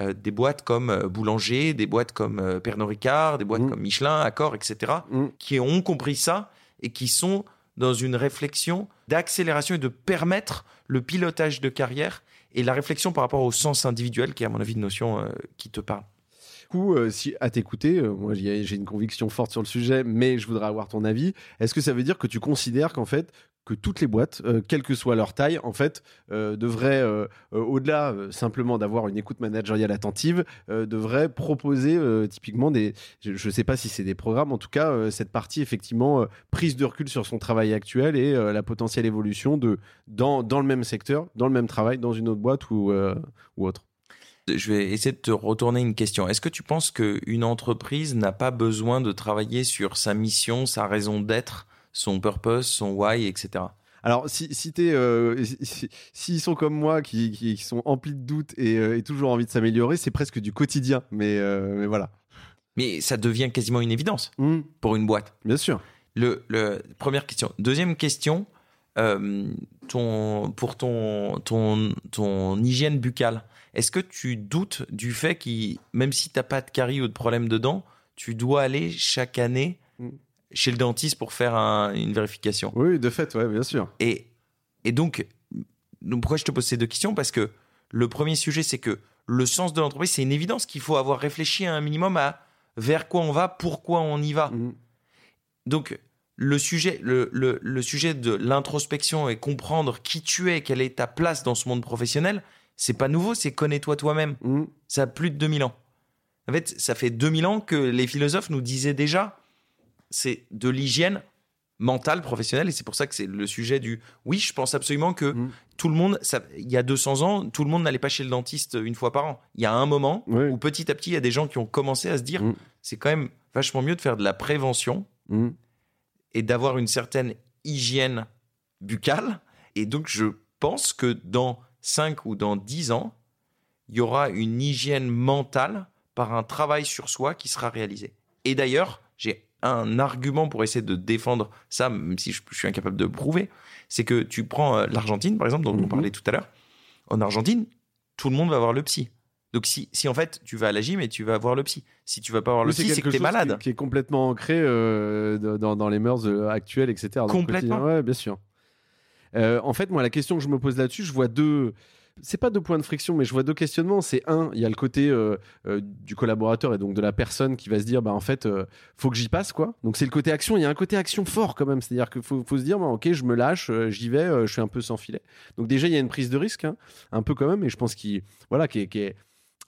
des boîtes comme Boulanger, des boîtes comme Pernod Ricard, des boîtes
Mm.
comme Michelin, Accor, etc
Mhm.
qui ont compris ça et qui sont dans une réflexion d'accélération et de permettre le pilotage de carrière et la réflexion par rapport au sens individuel, qui est à mon avis une notion qui te parle.
Coup, euh, à t'écouter, euh, moi j'ai une conviction forte sur le sujet, mais je voudrais avoir ton avis. Est-ce que ça veut dire que tu considères qu'en fait que toutes les boîtes, euh, quelle que soit leur taille, en fait, devraient, au-delà simplement d'avoir une écoute managériale attentive, devraient proposer typiquement des, je ne sais pas si c'est des programmes, en tout cas cette partie effectivement prise de recul sur son travail actuel et la potentielle évolution de dans, le même secteur, dans le même travail, dans une autre boîte ou, ou autre.
Je vais essayer de te retourner une question. Est-ce que tu penses qu'une entreprise n'a pas besoin de travailler sur sa mission, sa raison d'être, son purpose, son why, etc.
Alors, si, si t'es, euh, si- si- s'ils sont comme moi, qui, qui- qui sont emplis de doutes et, euh, et toujours envie de s'améliorer, c'est presque du quotidien. Mais, euh, mais voilà.
Mais ça devient quasiment une évidence
Hmm,
pour une boîte.
bien sûr.
Le, le- première question. Deuxième question, ton, pour ton, ton, ton hygiène buccale, est-ce que tu doutes du fait que même si tu n'as pas de carie ou de problème dedans, tu dois aller chaque année
Mm.
chez le dentiste pour faire un- une vérification?
Oui, de fait, ouais, bien sûr.
et, et donc, donc, pourquoi je te pose ces deux questions? Parce que le premier sujet, c'est que le sens de l'entreprise, c'est une évidence qu'il faut avoir réfléchi un minimum à vers quoi on va, pourquoi on y va.
Hmm,
Donc, le sujet, le, le- le sujet de l'introspection et comprendre qui tu es, quelle est ta place dans ce monde professionnel, c'est pas nouveau, c'est connais-toi toi-même.
hmm.
Ça a plus de 2000 ans. En fait, ça fait 2000 ans que les philosophes nous disaient déjà, c'est de l'hygiène mentale, professionnelle, et c'est pour ça que c'est le sujet du oui, je pense absolument que
Mm.
tout le monde, ça- il y a 200 ans, tout le monde n'allait pas chez le dentiste une fois par an. Il y a un moment où petit à petit, il y a des gens qui ont commencé à se dire,
Mm.
c'est quand même vachement mieux de faire de la prévention
Hmm.
Et d'avoir une certaine hygiène buccale. Et donc, je pense que dans 5 ou dans 10 ans, il y aura une hygiène mentale par un travail sur soi qui sera réalisé. Et d'ailleurs, j'ai un argument pour essayer de défendre ça, même si je, je suis incapable de le prouver, c'est que tu prends euh, l'Argentine, par exemple, dont on
Mhm.
parlait tout à l'heure. En Argentine, tout le monde va voir le psy. Donc si, si en fait tu vas à la gym et tu vas voir le psy, si tu vas pas voir le psy, c'est que t'es malade.
Qui, qui est complètement ancré euh, dans, dans- les mœurs euh, actuelles, etc. dans
Complètement.
Ouais, bien sûr. Euh, en fait, moi, la question que je me pose là-dessus, je vois deux. C'est pas deux points de friction, mais je vois deux questionnements. C'est un, il y a le côté euh, euh, du collaborateur et donc de la personne qui va se dire, bah en fait, euh, faut que j'y passe, quoi. Donc c'est le côté action. Il y a un côté action fort quand même. C'est-à-dire qu'il faut, faut se dire, bah, ok, je me lâche, euh, j'y vais, euh, je suis un peu sans filet. Donc déjà, il y a une prise de risque, hein, un peu quand même, et je pense qu'il, voilà, qui est, qui est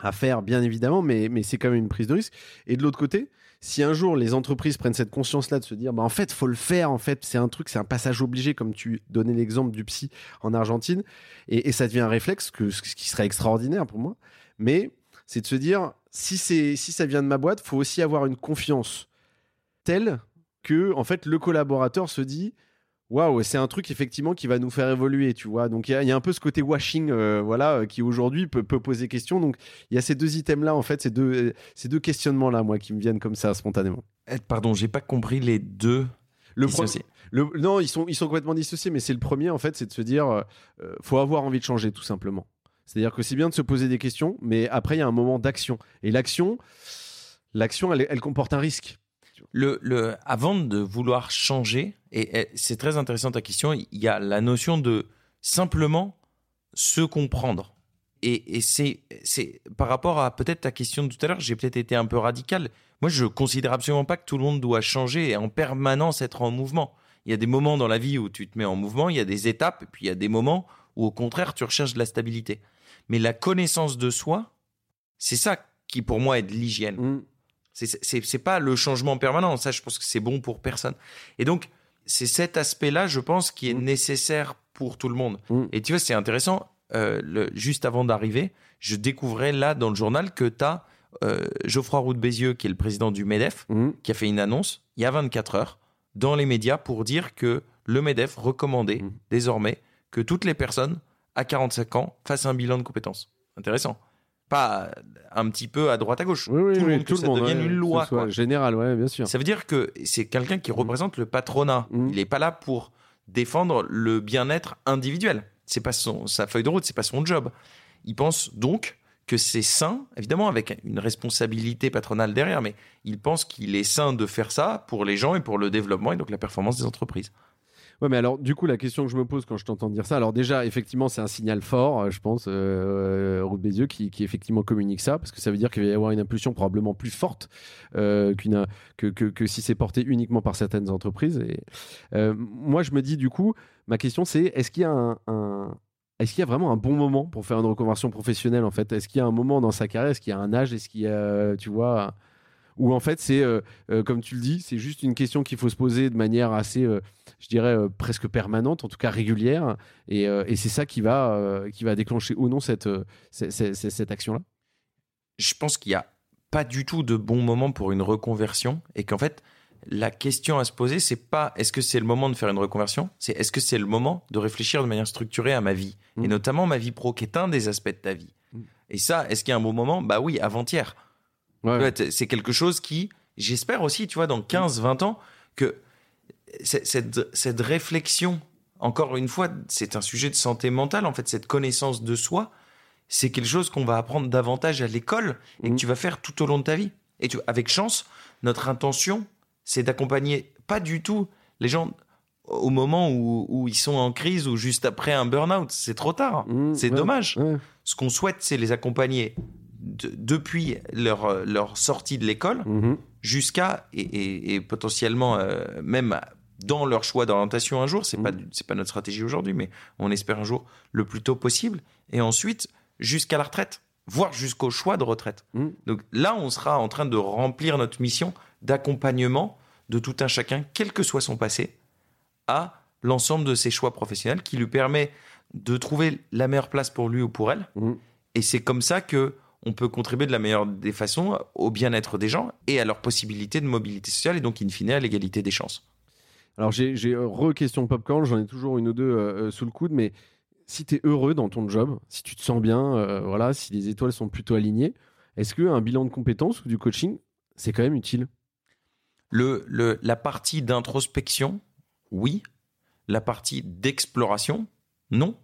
à faire bien évidemment, mais, mais c'est quand même une prise de risque. Et de l'autre côté, si un jour les entreprises prennent cette conscience-là de se dire, bah en fait, faut le faire, en fait, c'est un truc, c'est un passage obligé, comme tu donnais l'exemple du psy en Argentine, et, et ça devient un réflexe, que, ce qui serait extraordinaire pour moi, mais c'est de se dire, si, c'est, si ça vient de ma boîte, faut aussi avoir une confiance telle que, en fait, le collaborateur se dit, waouh, c'est un truc effectivement qui va nous faire évoluer, tu vois. Donc il y, a un peu ce côté washing, euh, voilà, euh, qui aujourd'hui peut, poser question. Donc il y a ces deux items-là, en fait, ces deux, ces deux questionnements-là, moi, qui me viennent comme ça spontanément.
Eh, pardon, j'ai pas compris les deux.
Le Le, non, ils sont, ils sont complètement dissociés, mais c'est le premier, en fait, c'est de se dire, euh, faut avoir envie de changer, tout simplement. C'est-à-dire que c'est bien de se poser des questions, mais après, il y a un moment d'action. Et l'action, l'action, elle comporte un risque.
Le, avant de vouloir changer, et, c'est très intéressant ta question, il y a la notion de simplement se comprendre. Et, c'est, par rapport à peut-être ta question de tout à l'heure, j'ai peut-être été un peu radical. Moi, je considère absolument pas que tout le monde doit changer et en permanence être en mouvement. Il y a des moments dans la vie où tu te mets en mouvement, il y a des étapes, et puis il y a des moments où au contraire tu recherches de la stabilité. Mais la connaissance de soi, c'est ça qui pour moi est de l'hygiène. Mmh. C'est pas le changement permanent. Ça, je pense que c'est bon pour personne. Et donc, c'est cet aspect-là, je pense, qui est mm. nécessaire pour tout le monde. Mm. Et tu vois, c'est intéressant. Euh, le, juste avant d'arriver, je découvrais là dans le journal que tu as euh, Geoffroy Roux Bézieux, qui est le président du MEDEF, mm. qui a fait une annonce il y a 24 heures dans les médias pour dire que le MEDEF recommandait désormais que toutes les personnes à 45 ans fassent un bilan de compétences. Intéressant pas un petit peu à droite à gauche.
tout le monde, que ça
devienne une loi. Quoi.
Général, ouais, bien sûr.
Ça veut dire que c'est quelqu'un qui représente le patronat. Mm. Il n'est pas là pour défendre le bien-être individuel. C'est pas son, sa feuille de route, c'est pas son job. Il pense donc que c'est sain, évidemment avec une responsabilité patronale derrière, mais il pense qu'il est sain de faire ça pour les gens et pour le développement et donc la performance des entreprises.
Ouais, mais alors, du coup, la question que je me pose quand je t'entends dire ça, alors déjà, effectivement, c'est un signal fort, euh, je pense, euh, Route Bézieux, qui, qui, effectivement communique ça, parce que ça veut dire qu'il va y avoir une impulsion probablement plus forte euh, qu'une, que, que, que, si c'est porté uniquement par certaines entreprises. Et, euh, moi, je me dis, du coup, ma question, c'est est-ce qu'il y a un est-ce qu'il y a vraiment un bon moment pour faire une reconversion professionnelle en fait? Est-ce qu'il y a un moment dans sa carrière? Est-ce qu'il y a un âge? Est-ce qu'il y a, tu vois, ou en fait c'est euh, euh, comme tu le dis, c'est juste une question qu'il faut se poser de manière assez, euh, je dirais presque permanente, en tout cas régulière, et, c'est ça qui va qui va déclencher ou non cette cette, action-là.
Je pense qu'il n'y a pas du tout de bon moment pour une reconversion, et qu'en fait la question à se poser, c'est pas est-ce que c'est le moment de faire une reconversion, c'est est-ce que c'est le moment de réfléchir de manière structurée à ma vie, et mmh. notamment ma vie pro, qui est un des aspects de ta vie. Mmh. Et ça, est-ce qu'il y a un bon moment? Bah oui, avant-hier. C'est quelque chose qui, j'espère aussi, tu vois, dans 15-20 ans, que cette, cette réflexion, encore une fois, c'est un sujet de santé mentale, en fait, cette connaissance de soi, c'est quelque chose qu'on va apprendre davantage à l'école et que mmh. tu vas faire tout au long de ta vie. Et tu, avec chance, notre intention, c'est d'accompagner pas du tout les gens au moment où, où, ils sont en crise ou juste après un burn-out. C'est trop tard. Mmh, c'est dommage. Ce qu'on souhaite, c'est les accompagner depuis leur, leur sortie de l'école mhm. jusqu'à et, potentiellement euh, même dans leur choix d'orientation un jour. C'est pas mhm. c'est pas notre stratégie aujourd'hui, mais on espère un jour le plus tôt possible. Et ensuite jusqu'à la retraite, voire jusqu'au choix de retraite. Mhm. Donc là, on sera en train de remplir notre mission d'accompagnement de tout un chacun, quel que soit son passé, à l'ensemble de ses choix professionnels qui lui permet de trouver la meilleure place pour lui ou pour elle. Et c'est comme ça que on peut contribuer de la meilleure des façons au bien-être des gens et à leur possibilité de mobilité sociale et donc in fine à l'égalité des chances.
Alors j'ai re-question popcorn, j'en ai toujours une ou deux euh, euh, sous le coude, mais si tu es heureux dans ton job, si tu te sens bien, euh, voilà, si les étoiles sont plutôt alignées, est-ce qu'un bilan de compétences ou du coaching, c'est quand même utile?
Le, le, La partie d'introspection, oui. La partie d'exploration, non.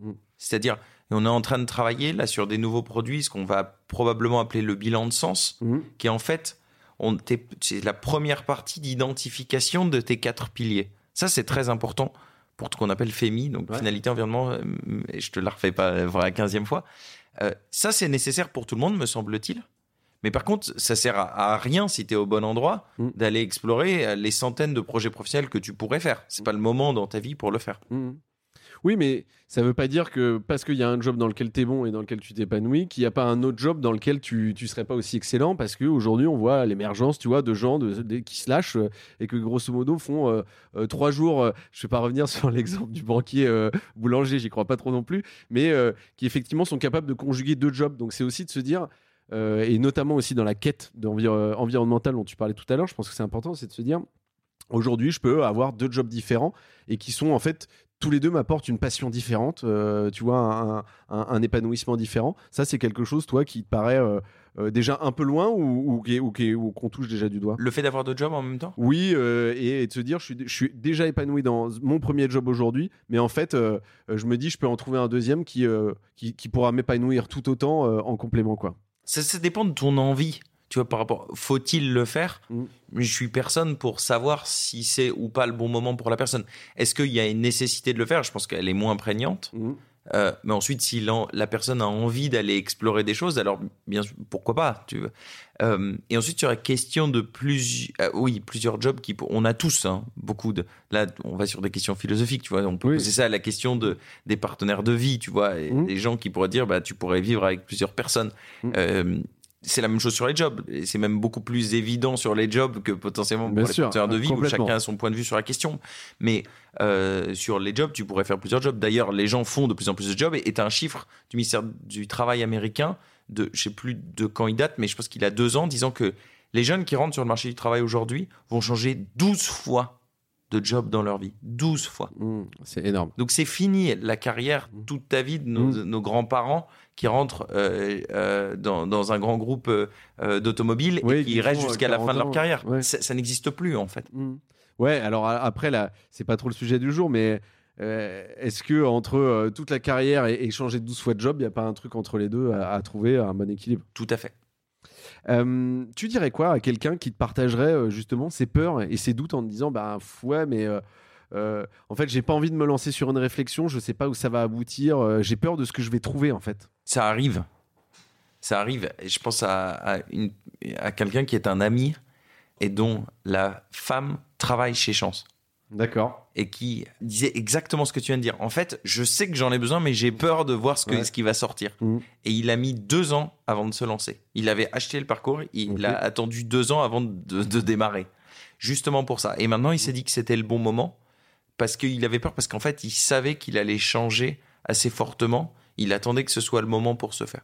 Mm. C'est-à-dire, on est en train de travailler là sur des nouveaux produits, ce qu'on va probablement appeler le bilan de sens, mhm. qui est en fait c'est la première partie d'identification de tes quatre piliers. Ça, c'est très important pour ce qu'on appelle FEMI, donc finalité environnement. Euh, je te la refais pas pour la quinzième fois. Euh, ça, c'est nécessaire pour tout le monde, me semble-t-il. Mais par contre, ça sert à, rien si tu es au bon endroit mhm. d'aller explorer euh, les centaines de projets professionnels que tu pourrais faire. C'est pas le moment dans ta vie pour le faire.
Mhm. Oui, mais ça ne veut pas dire que parce qu'il y a un job dans lequel tu es bon et dans lequel tu t'épanouis, qu'il n'y a pas un autre job dans lequel tu ne serais pas aussi excellent parce qu'aujourd'hui, on voit l'émergence, tu vois, de gens qui se lâchent euh, et que grosso modo font euh, euh, trois jours. je ne vais pas revenir sur l'exemple du banquier boulanger, j'y crois pas trop non plus, mais qui effectivement sont capables de conjuguer deux jobs. Donc c'est aussi de se dire, et notamment aussi dans la quête environnementale dont tu parlais tout à l'heure, je pense que c'est important, c'est de se dire Aujourd'hui, je peux avoir deux jobs différents et qui sont en fait tous les deux m'apportent une passion différente, euh, tu vois, un, un- un épanouissement différent. Ça, c'est quelque chose, toi, qui te paraît euh, euh, déjà un peu loin ou, ou ou qu'on touche déjà du doigt?
Le fait d'avoir deux jobs en même temps?
Oui, et, et de se dire, je suis, je suis déjà épanoui dans mon premier job aujourd'hui, mais en fait, je me dis, je peux en trouver un deuxième qui, qui, qui pourra m'épanouir tout autant en complément, quoi.
ça, ça dépend de ton envie. Tu vois, par rapport, faut-il le faire?
Mm.
Je suis personne pour savoir si c'est ou pas le bon moment pour la personne. Est-ce qu'il y a une nécessité de le faire? Je pense qu'elle est moins prégnante.
Mhm.
Euh, mais ensuite, si la personne a envie d'aller explorer des choses, alors bien sûr, pourquoi pas tu vois. Euh, Et ensuite, sur la question de plusieurs, oui, plusieurs jobs qui, on a tous hein, beaucoup de. Là, on va sur des questions philosophiques, tu vois. On peut
Oui.
poser ça à la question de des partenaires de vie, tu vois, et
Mhm.
des gens qui pourraient dire, bah, tu pourrais vivre avec plusieurs personnes. C'est la même chose sur les jobs. Et c'est même beaucoup plus évident sur les jobs que potentiellement pour
Bien
les
sûr,
de vie, où chacun a son point de vue sur la question. Mais euh, sur les jobs, tu pourrais faire plusieurs jobs. D'ailleurs, les gens font de plus en plus de jobs. Et tu as un chiffre du ministère du Travail américain, de, je sais plus de quand il date, mais je pense qu'il a deux ans, disant que les jeunes qui rentrent sur le marché du travail aujourd'hui vont changer 12 fois de job dans leur vie. 12 fois.
Mm, c'est énorme.
Donc c'est fini la carrière
Mm.
toute ta vie de nos, nos grands-parents qui rentrent euh, euh, dans, dans un grand groupe euh, d'automobiles
Oui,
et qui restent jusqu'à la fin de
40
leur carrière.
Ouais.
Ça, ça n'existe plus en fait.
Mm. Ouais, alors après, là, c'est pas trop le sujet du jour, mais est-ce que entre toute la carrière et, et changer 12 fois de job, il n'y a pas un truc entre les deux à, à trouver un bon équilibre?
Tout à fait.
Euh, Tu dirais quoi à quelqu'un qui te partagerait euh, justement ses peurs et ses doutes en te disant bah ouais, mais euh, en fait, j'ai pas envie de me lancer sur une réflexion, je sais pas où ça va aboutir, j'ai peur de ce que je vais trouver en fait.
Ça arrive. Ça arrive. Et je pense à, à quelqu'un qui est un ami et dont la femme travaille chez Chance.
D'accord.
et qui disait exactement ce que tu viens de dire. En fait, je sais que j'en ai besoin, mais j'ai peur de voir ce, que,
Ouais.
ce qui va sortir.
Mhm.
Et il a mis deux ans avant de se lancer. Il avait acheté le parcours, il a attendu deux ans avant de, de démarrer. Justement pour ça. Et maintenant, il s'est dit que c'était le bon moment parce qu'il avait peur, parce qu'en fait, il savait qu'il allait changer assez fortement. Il attendait que ce soit le moment pour se faire.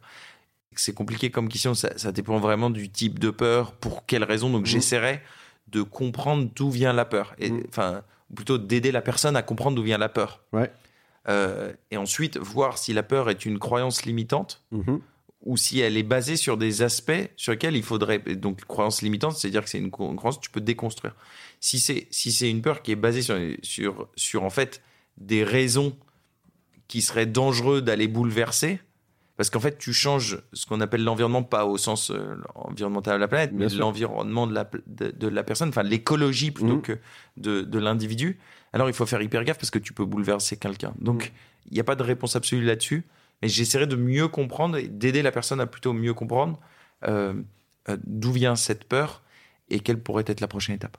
C'est compliqué comme question, ça, ça dépend vraiment du type de peur, pour quelle raison. Donc,
Mhm.
j'essaierai de comprendre d'où vient la peur. Et,
Mhm.
Enfin, ou plutôt d'aider la personne à comprendre d'où vient la peur.
Ouais.
Euh, et ensuite, voir si la peur est une croyance limitante
Mhm.
ou si elle est basée sur des aspects sur lesquels il faudrait. Donc, croyance limitante, c'est-à-dire que c'est une croyance que tu peux déconstruire. Si c'est si c'est une peur qui est basée sur, sur, sur en fait des raisons qui seraient dangereux d'aller bouleverser, parce qu'en fait, tu changes ce qu'on appelle l'environnement, pas au sens euh, environnemental de la planète, mais l'environnement de la, de, de la personne, enfin l'écologie plutôt
Mhm.
que de, de l'individu. Alors, il faut faire hyper gaffe parce que tu peux bouleverser quelqu'un. Donc, il n'y a pas de réponse absolue là-dessus, mais j'essaierai de mieux comprendre et d'aider la personne à plutôt mieux comprendre euh, euh, d'où vient cette peur et quelle pourrait être la prochaine étape.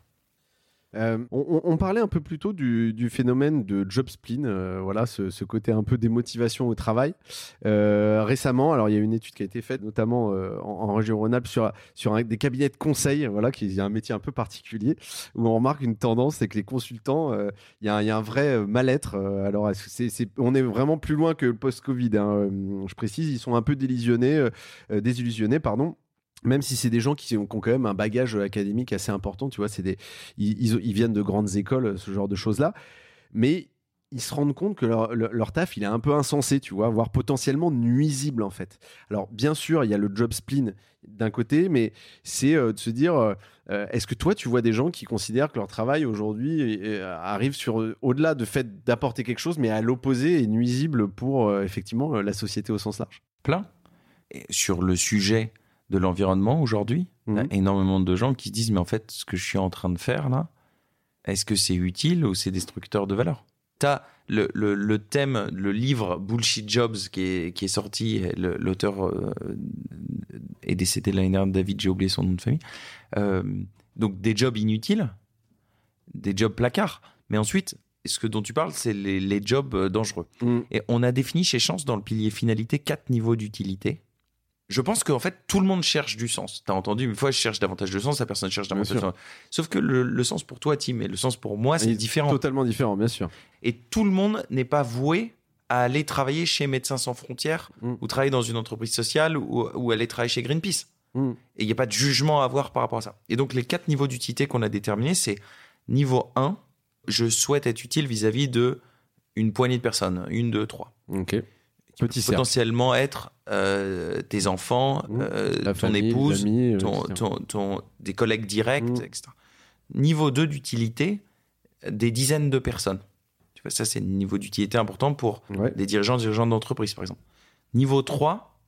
Euh, on, parlait un peu plus tôt du, phénomène de job spleen, euh, voilà, ce, côté un peu démotivation au travail. Euh, récemment, alors il y a une étude qui a été faite, notamment en, région Rhône-Alpes, sur, un- des cabinets de conseil, voilà, qui est un métier un peu particulier, où on remarque une tendance, c'est que les consultants, il y, a un- vrai mal-être. Alors, on est vraiment plus loin que le post-Covid. hein, je précise, ils sont un peu délusionnés, désillusionnés, pardon. Même si c'est des gens qui ont, quand même un bagage académique assez important, tu vois, c'est des, ils, viennent de grandes écoles, ce genre de choses-là. Mais ils se rendent compte que leur, leur- taf, il est un peu insensé, tu vois, voire potentiellement nuisible, en fait. Alors, bien sûr, il y a le job spleen d'un côté, mais c'est euh, de se dire, euh, euh, est-ce que toi, tu vois des gens qui considèrent que leur travail aujourd'hui euh, arrive sur, euh, au-delà de fait d'apporter quelque chose, mais à l'opposé est nuisible pour, euh, effectivement, euh, la société au sens large?
Plein. Sur le sujet de l'environnement aujourd'hui, il y a
Mhm.
énormément de gens qui se disent mais en fait ce que je suis en train de faire là, est-ce que c'est utile ou c'est destructeur de valeur? T'as le, le, le thème, le livre Bullshit Jobs qui est, qui est sorti, l'auteur euh, est décédé l'année dernière, David, j'ai oublié son nom de famille. Euh, donc des jobs inutiles, des jobs placards. Mais ensuite, ce que dont tu parles, c'est les, les jobs euh, dangereux.
Mhm.
Et on a défini chez Chance dans le pilier finalité quatre niveaux d'utilité. Je pense qu'en fait, tout le monde cherche du sens. T'as entendu, une fois, je cherche davantage de sens, la personne cherche davantage de sens. Sauf que le, le sens pour toi, Tim, et le sens pour moi, c'est différent.
Totalement différent, bien sûr.
Et tout le monde n'est pas voué à aller travailler chez Médecins Sans Frontières
Mm.
ou travailler dans une entreprise sociale ou, ou aller travailler chez Greenpeace.
Mhm.
Et il n'y a pas de jugement à avoir par rapport à ça. Et donc, les quatre niveaux d'utilité qu'on a déterminés, c'est Niveau 1, je souhaite être utile vis-à-vis de une poignée de personnes, une, deux, trois.
Ok.
Qui
Petit
peut
cercle.
potentiellement être euh, tes enfants,
Mmh.
euh, ton
famille,
épouse,
euh,
ton, ton- ton- des collègues directs,
Mmh.
etc. Niveau 2 d'utilité, des dizaines de personnes. Tu vois, ça, c'est le niveau d'utilité important pour
Ouais.
des dirigeants, dirigeants d'entreprise, par exemple. Niveau 3,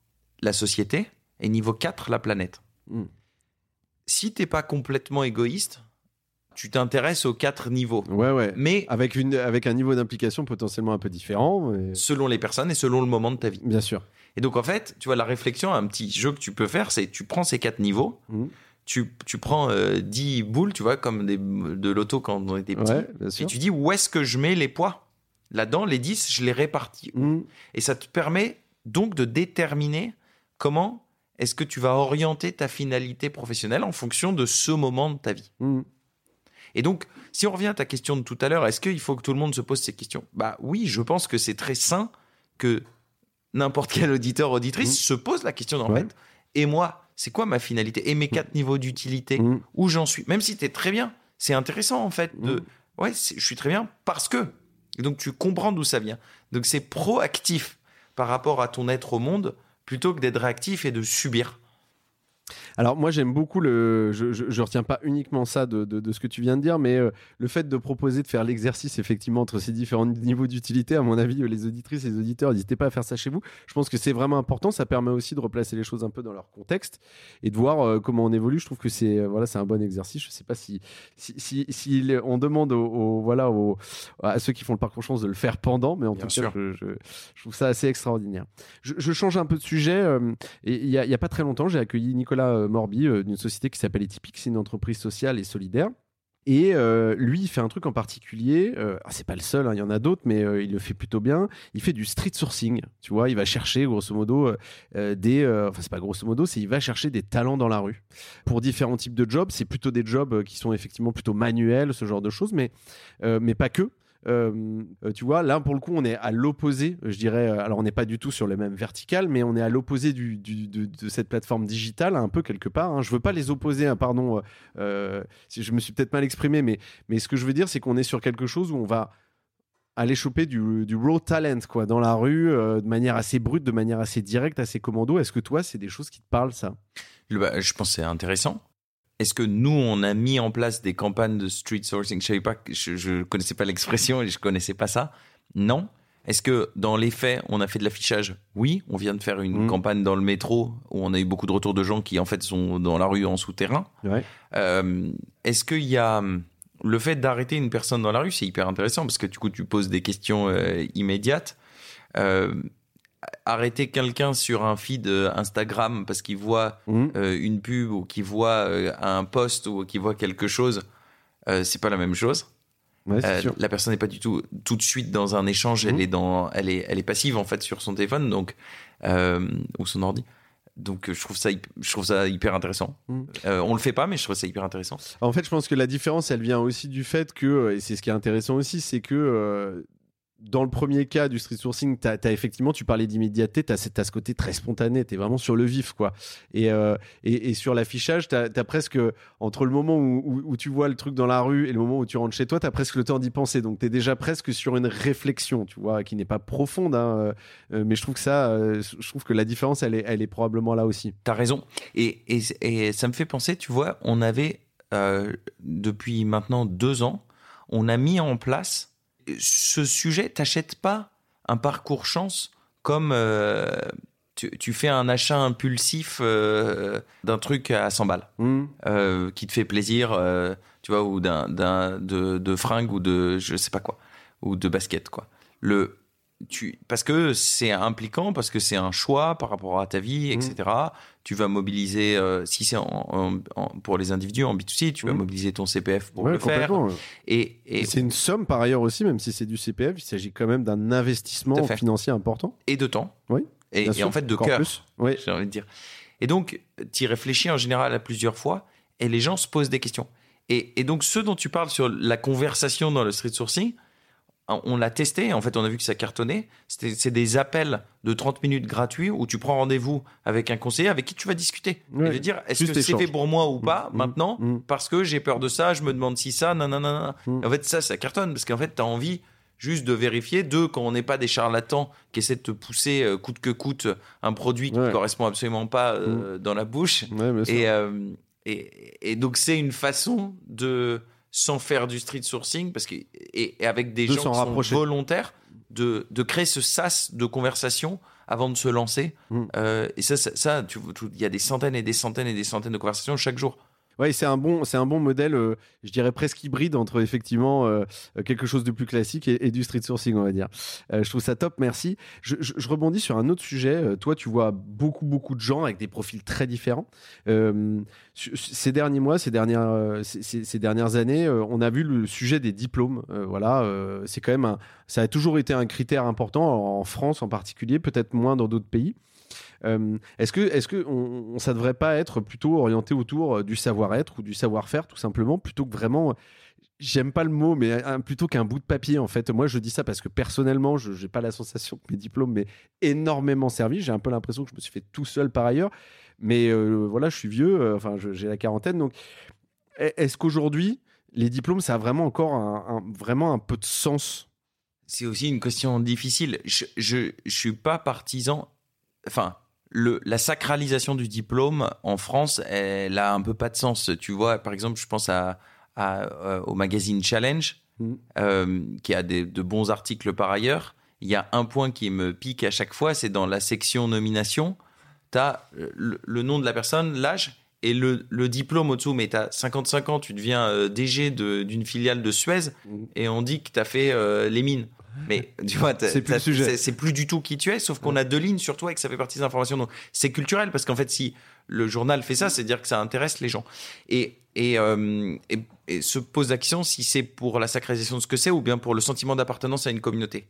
la société. Et niveau 4, la planète.
Mm.
Si t'es pas complètement égoïste, tu t'intéresses aux quatre niveaux.
Ouais, ouais.
Mais
Avec, une, avec un niveau d'implication potentiellement un peu différent. mais-
selon les personnes et selon le moment de ta vie.
Bien sûr.
Et donc, en fait, tu vois, la réflexion, un petit jeu que tu peux faire, c'est tu prends ces quatre niveaux,
Mm.
tu, tu prends euh, 10 boules, tu vois, comme des, de l'auto quand on était petit,
Ouais,
et tu dis où est-ce que je mets les poids? Là-dedans, les 10, je les répartis.
Mm.
Et ça te permet donc de déterminer comment est-ce que tu vas orienter ta finalité professionnelle en fonction de ce moment de ta vie.
Mm.
Et donc, si on revient à ta question de tout à l'heure, est-ce qu'il faut que tout le monde se pose ces questions? Bah oui, je pense que c'est très sain que n'importe quel auditeur, auditrice
Mm.
se pose la question en
Ouais.
fait. Et moi, c'est quoi ma finalité? Et mes quatre niveaux d'utilité
Mm.
Où j'en suis? Même si tu es très bien, c'est intéressant en fait de...
Mm.
Ouais, je suis très bien parce que... Et donc tu comprends d'où ça vient. Donc c'est proactif par rapport à ton être au monde plutôt que d'être réactif et de subir.
Alors moi j'aime beaucoup le, je, je, je retiens pas uniquement ça de, de, de ce que tu viens de dire, mais euh, le fait de proposer de faire l'exercice effectivement entre ces différents niveaux d'utilité, à mon avis euh, les auditrices et les auditeurs n'hésitez pas à faire ça chez vous. Je pense que c'est vraiment important, ça permet aussi de replacer les choses un peu dans leur contexte et de voir euh, comment on évolue. Je trouve que c'est euh, voilà c'est un bon exercice. Je sais pas si si, si, on demande aux- voilà aux, à ceux qui font le parcours chance de le faire pendant, mais en
Bien
tout
sûr.
cas je, trouve ça assez extraordinaire. Je, change un peu de sujet. et il y, y a pas très longtemps, j'ai accueilli Nicolas euh, Morby euh, d'une société qui s'appelle Etypique. C'est une entreprise sociale et solidaire. Et euh, lui, il fait un truc en particulier. Euh, alors, c'est pas le seul, hein, il y en a d'autres, mais il le fait plutôt bien. Il fait du street sourcing. Tu vois, il va chercher grosso modo des. enfin, c'est pas grosso modo, c'est il va chercher des talents dans la rue pour différents types de jobs. C'est plutôt des jobs qui sont effectivement plutôt manuels, ce genre de choses, mais mais pas que. Euh, euh, tu vois, là pour le coup, on est à l'opposé, je dirais. euh, Alors, on n'est pas du tout sur le même vertical, mais on est à l'opposé de, cette plateforme digitale, un peu quelque part. hein. Je veux pas les opposer, hein, pardon. euh, euh, si je me suis peut-être mal exprimé, mais, ce que je veux dire, c'est qu'on est sur quelque chose où on va aller choper du, raw talent quoi, dans la rue, euh, de manière assez brute, de manière assez directe, assez commando. Est-ce que toi, c'est des choses qui te parlent, ça?
Bah, je pense que c'est intéressant. Est-ce que nous, on a mis en place des campagnes de street sourcing? Je pas, que- je, connaissais pas l'expression et je connaissais pas ça. Non. Est-ce que dans les faits, on a fait de l'affichage? Oui, on vient de faire une
Mhm.
campagne dans le métro où on a eu beaucoup de retours de gens qui en fait sont dans la rue en souterrain.
Ouais.
Euh, Est-ce qu'il y a hum, le fait d'arrêter une personne dans la rue, c'est hyper intéressant parce que du coup, tu poses des questions euh, immédiates. Euh, arrêter quelqu'un sur un feed euh, Instagram parce qu'il voit
Mhm.
euh, une pub ou qu'il voit euh, un post ou qu'il voit quelque chose, euh, c'est pas la même chose.
Ouais, c'est sûr.
la personne n'est pas du tout tout de suite dans un échange,
Mhm.
elle est dans, elle est, elle est passive en fait sur son téléphone donc ou son ordi. Donc je trouve ça, je trouve ça hyper intéressant.
Mhm.
Euh, on le fait pas, mais je trouve ça hyper intéressant.
En fait, je pense que la différence, elle vient aussi du fait que, et c'est ce qui est intéressant aussi, c'est que euh, dans le premier cas du street sourcing, tu as, effectivement, tu parlais d'immédiateté, tu as, ce côté très spontané, tu es vraiment sur le vif. quoi. Et, euh, et, sur l'affichage, tu as, presque, entre le moment où, où- tu vois le truc dans la rue et le moment où tu rentres chez toi, tu as presque le temps d'y penser. Donc tu es déjà presque sur une réflexion, tu vois, qui n'est pas profonde. hein, euh, mais je trouve que ça, euh, je trouve que la différence, elle est, probablement là aussi.
T'as raison. Et, et, ça me fait penser, tu vois, on avait, euh, depuis maintenant deux ans, on a mis en place ce sujet. T'achètes pas un parcours chance comme euh, tu, tu fais un achat impulsif euh, d'un truc à 100 balles
Hmm.
euh, qui te fait plaisir, tu vois, ou d'un, d'un, de, de fringues ou de je sais pas quoi, ou de basket, quoi. Le, tu, parce que c'est impliquant, parce que c'est un choix par rapport à ta vie, etc. Tu vas mobiliser, euh, si c'est pour les individus en B2C, tu vas
Mhm.
mobiliser ton CPF pour
Ouais,
le faire. Et,
c'est une somme par ailleurs aussi, même si c'est du CPF, il s'agit quand même d'un investissement financier important.
et de temps.
Oui,
Et,
bien
et
sûr,
en fait de cœur.
Oui.
j'ai envie de dire. Et donc, tu y réfléchis en général à plusieurs fois et les gens se posent des questions. Et, et donc, ce dont tu parles sur la conversation dans le street sourcing, on l'a testé, en fait, on a vu que ça cartonnait. C'est des appels de 30 minutes gratuits où tu prends rendez-vous avec un conseiller avec qui tu vas discuter.
Ouais.
Et dire, est-ce que c'est fait pour moi ou pas
Mm,
maintenant
mm.
Parce que j'ai peur de ça, je me demande si ça, nanana.
Mm.
En fait, ça, ça cartonne parce qu'en fait, tu as envie juste de vérifier. Deux, quand on n'est pas des charlatans qui essaient de te pousser euh, coûte que coûte un produit qui ne correspond absolument pas euh, dans la bouche.
Ouais.
Et, euh, et, et donc, c'est une façon de, sans faire du street sourcing, parce que, et, et avec des
De
gens
s'en
qui
rapprocher.
sont volontaires, de, de créer ce sas de conversation avant de se lancer.
Mm.
Euh, et ça, ça, ça, tu- tu- il y a des centaines et des centaines et des centaines de conversations chaque jour.
Ouais, c'est un bon, c'est un bon modèle, euh, je dirais presque hybride entre effectivement euh, quelque chose de plus classique et, du street sourcing, on va dire. Euh, je trouve ça top, merci. Je, rebondis sur un autre sujet. Toi, tu vois beaucoup, beaucoup de gens avec des profils très différents. Ces derniers mois, ces dernières, ces, dernières années, on a vu le sujet des diplômes. Voilà, c'est quand même, ça a toujours été un critère important en France en particulier, peut-être moins dans d'autres pays. Euh, est-ce que, est-ce que ça devrait pas être plutôt orienté autour euh, du savoir-être ou du savoir-faire, tout simplement, plutôt que vraiment. J'aime pas le mot, mais plutôt qu'un bout de papier, en fait. Moi, je dis ça parce que personnellement, je n'ai pas la sensation que mes diplômes m'aient énormément servi. J'ai un peu l'impression que je me suis fait tout seul par ailleurs. Mais euh, voilà, je suis vieux, enfin, j'ai la quarantaine. Donc, est- est-ce qu'aujourd'hui, les diplômes, ça a vraiment encore un, un- vraiment un peu de sens?
C'est aussi une question difficile. Je, je, je suis pas partisan. Enfin, le, la sacralisation du diplôme en France, elle a un peu pas de sens. Tu vois, par exemple, je pense à, à, euh, au magazine Challenge,
Mhm.
euh, qui a des, de bons articles par ailleurs. Il y a un point qui me pique à chaque fois, c'est dans la section nomination. Tu as le, le nom de la personne, l'âge et le, le diplôme au-dessous. Mais tu as 55 ans, tu deviens euh, DG de- d'une filiale de Suez
Mhm.
et on dit que tu as fait euh, les mines. Mais tu vois,
C'est plus
du tout qui tu es, sauf qu'on a deux lignes sur toi et que ça fait partie des informations. Donc c'est culturel parce qu'en fait, si le journal fait ça, c'est dire que ça intéresse les gens. Et, et, euh, et, et se pose la question si c'est pour la sacralisation de ce que c'est ou bien pour le sentiment d'appartenance à une communauté.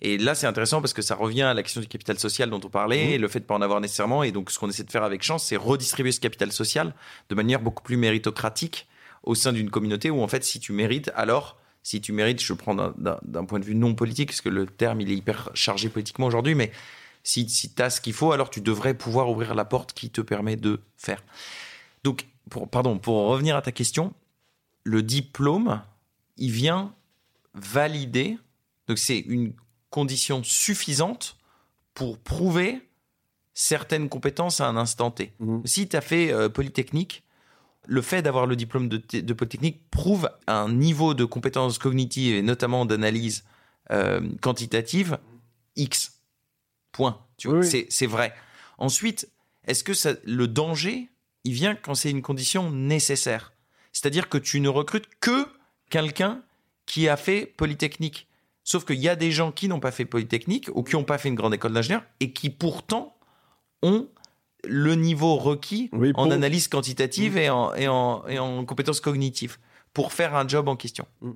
Et là, c'est intéressant parce que ça revient à la question du capital social dont on parlait, et le fait de pas en avoir nécessairement. Et donc, ce qu'on essaie de faire avec Chance, c'est redistribuer ce capital social de manière beaucoup plus méritocratique au sein d'une communauté où, en fait, si tu mérites, alors, si tu mérites, je prends d'un- point de vue non politique, parce que le terme, il est hyper chargé politiquement aujourd'hui, mais si, si tu as ce qu'il faut, alors tu devrais pouvoir ouvrir la porte qui te permet de faire. Donc, pour, pardon, pour revenir à ta question, le diplôme, il vient valider, donc c'est une condition suffisante pour prouver certaines compétences à un instant T.
Mhm.
Si tu as fait euh, Polytechnique, le fait d'avoir le diplôme de, Polytechnique prouve un niveau de compétences cognitives et notamment d'analyse euh, quantitative X. Point. Tu vois,
Oui, oui.
c'est- c'est vrai. Ensuite, est-ce que ça- le danger, il vient quand c'est une condition nécessaire? C'est-à-dire que tu ne recrutes que quelqu'un qui a fait Polytechnique. Sauf qu'il y a des gens qui n'ont pas fait Polytechnique ou qui n'ont pas fait une grande école d'ingénieur et qui pourtant ont le niveau requis
Oui,
en analyse quantitative et, en, et, en, et en compétences cognitives pour faire un job en question.
Mm.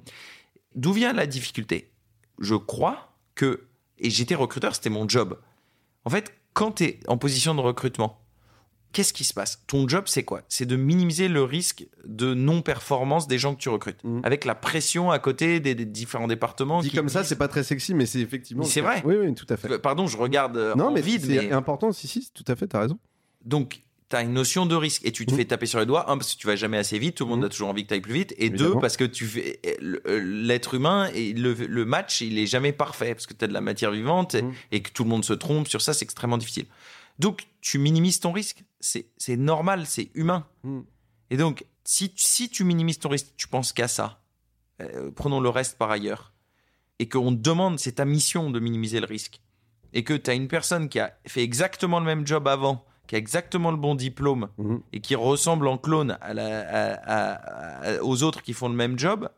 D'où vient la difficulté? Je crois que, et j'étais recruteur, c'était mon job. En fait, quand tu es en position de recrutement, qu'est-ce qui se passe? Ton job, c'est quoi? C'est de minimiser le risque de non-performance des gens que tu recrutes,
Mm.
avec la pression à côté des, des différents départements.
Dit
qui
comme ça, c'est pas très sexy, mais c'est effectivement.
C'est vrai.
Oui, oui, tout à fait.
Pardon, je regarde euh,
Non,
en
mais
vide,
c'est
mais
important. Si, si, tout à fait, t'as raison.
Donc, tu as une notion de risque et tu te
Mm.
fais taper sur les doigts, un, parce que tu vas jamais assez vite, tout le monde
Mm.
a toujours envie que tu ailles plus vite, et
Évidemment.
deux, parce que tu fais le- euh, l'être humain et le, le match, il est jamais parfait, parce que tu as de la matière vivante et,
Mm.
et que tout le monde se trompe sur ça, c'est extrêmement difficile. Donc, tu minimises ton risque. C'est normal, c'est humain. Et donc, si, si tu minimises ton risque, tu penses qu'à ça, euh, prenons le reste par ailleurs, et qu'on te demande, c'est ta mission de minimiser le risque, et que tu as une personne qui a fait exactement le même job avant, qui a exactement le bon diplôme,
Mhm.
et qui ressemble en clone à la- à- à- à- aux autres qui font le même job,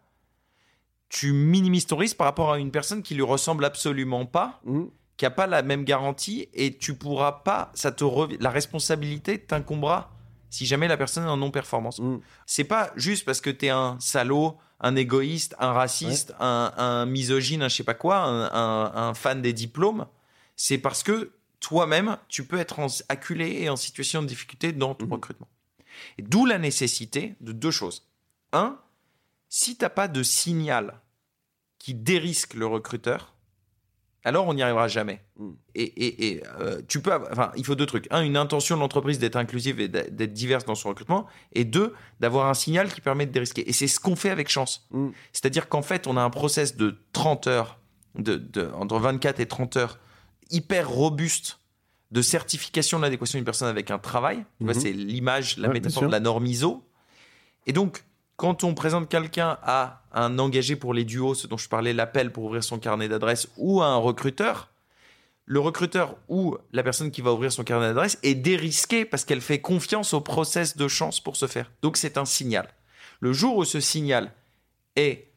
tu minimises ton risque par rapport à une personne qui lui ressemble absolument pas,
Mhm.
qui a pas la même garantie, et tu pourras pas, ça te rev- la responsabilité t'incombera si jamais la personne est en non-performance.
Mhm.
C'est pas juste parce que tu es un salaud, un égoïste, un raciste, un, un misogyne, un je sais pas quoi, un, un- un fan des diplômes. C'est parce que toi-même, tu peux être en- acculé et en situation de difficulté dans ton
Mhm.
recrutement. Et d'où la nécessité de deux choses. Un, si t'as pas de signal qui dérisque le recruteur, alors on n'y arrivera jamais.
Mm.
Et, et- et, euh, tu peux, avoir- enfin, il faut deux trucs. Un, une intention de l'entreprise d'être inclusive et d'être diverse dans son recrutement. Et deux, d'avoir un signal qui permet de dérisquer. Et c'est ce qu'on fait avec chance.
Mm.
C'est-à-dire qu'en fait, on a un process de 30 heures, de, de- entre 24 et 30 heures, hyper robuste de certification de l'adéquation d'une personne avec un travail.
Mhm.
c'est l'image, la
Ouais,
métaphore de la norme ISO. Et donc, quand on présente quelqu'un à un engagé pour les duos, ce dont je parlais, l'appel pour ouvrir son carnet d'adresse, ou à un recruteur, le recruteur ou la personne qui va ouvrir son carnet d'adresse est dérisquée parce qu'elle fait confiance au process de chance pour se faire. Donc c'est un signal. Le jour où ce signal est,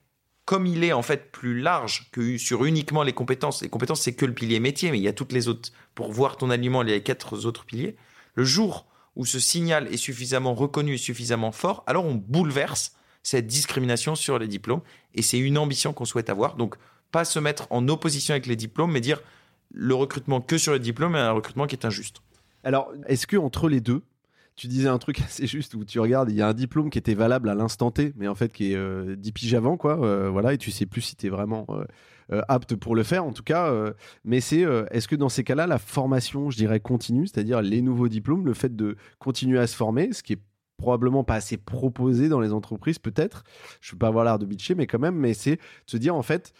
comme il est en fait plus large que sur uniquement les compétences, les compétences c'est que le pilier métier, mais il y a toutes les autres. Pour voir ton aliment, il y a les quatre autres piliers. Le jour où ce signal est suffisamment reconnu et suffisamment fort, alors on bouleverse cette discrimination sur les diplômes. Et c'est une ambition qu'on souhaite avoir. Donc, pas se mettre en opposition avec les diplômes, mais dire le recrutement que sur les diplômes est un recrutement qui est injuste.
Alors, est-ce que entre les deux, tu disais un truc assez juste où tu regardes, il y a un diplôme qui était valable à l'instant T, mais en fait qui est euh, 10 piges avant, quoi. euh, voilà, et tu sais plus si tu es vraiment euh, euh, apte pour le faire, en tout cas. mais c'est, est-ce que dans ces cas-là, la formation, je dirais, continue, c'est-à-dire les nouveaux diplômes, le fait de continuer à se former, ce qui est probablement pas assez proposé dans les entreprises, peut-être. Je veux pas avoir l'air de bitcher, mais quand même, mais c'est de se dire, en fait,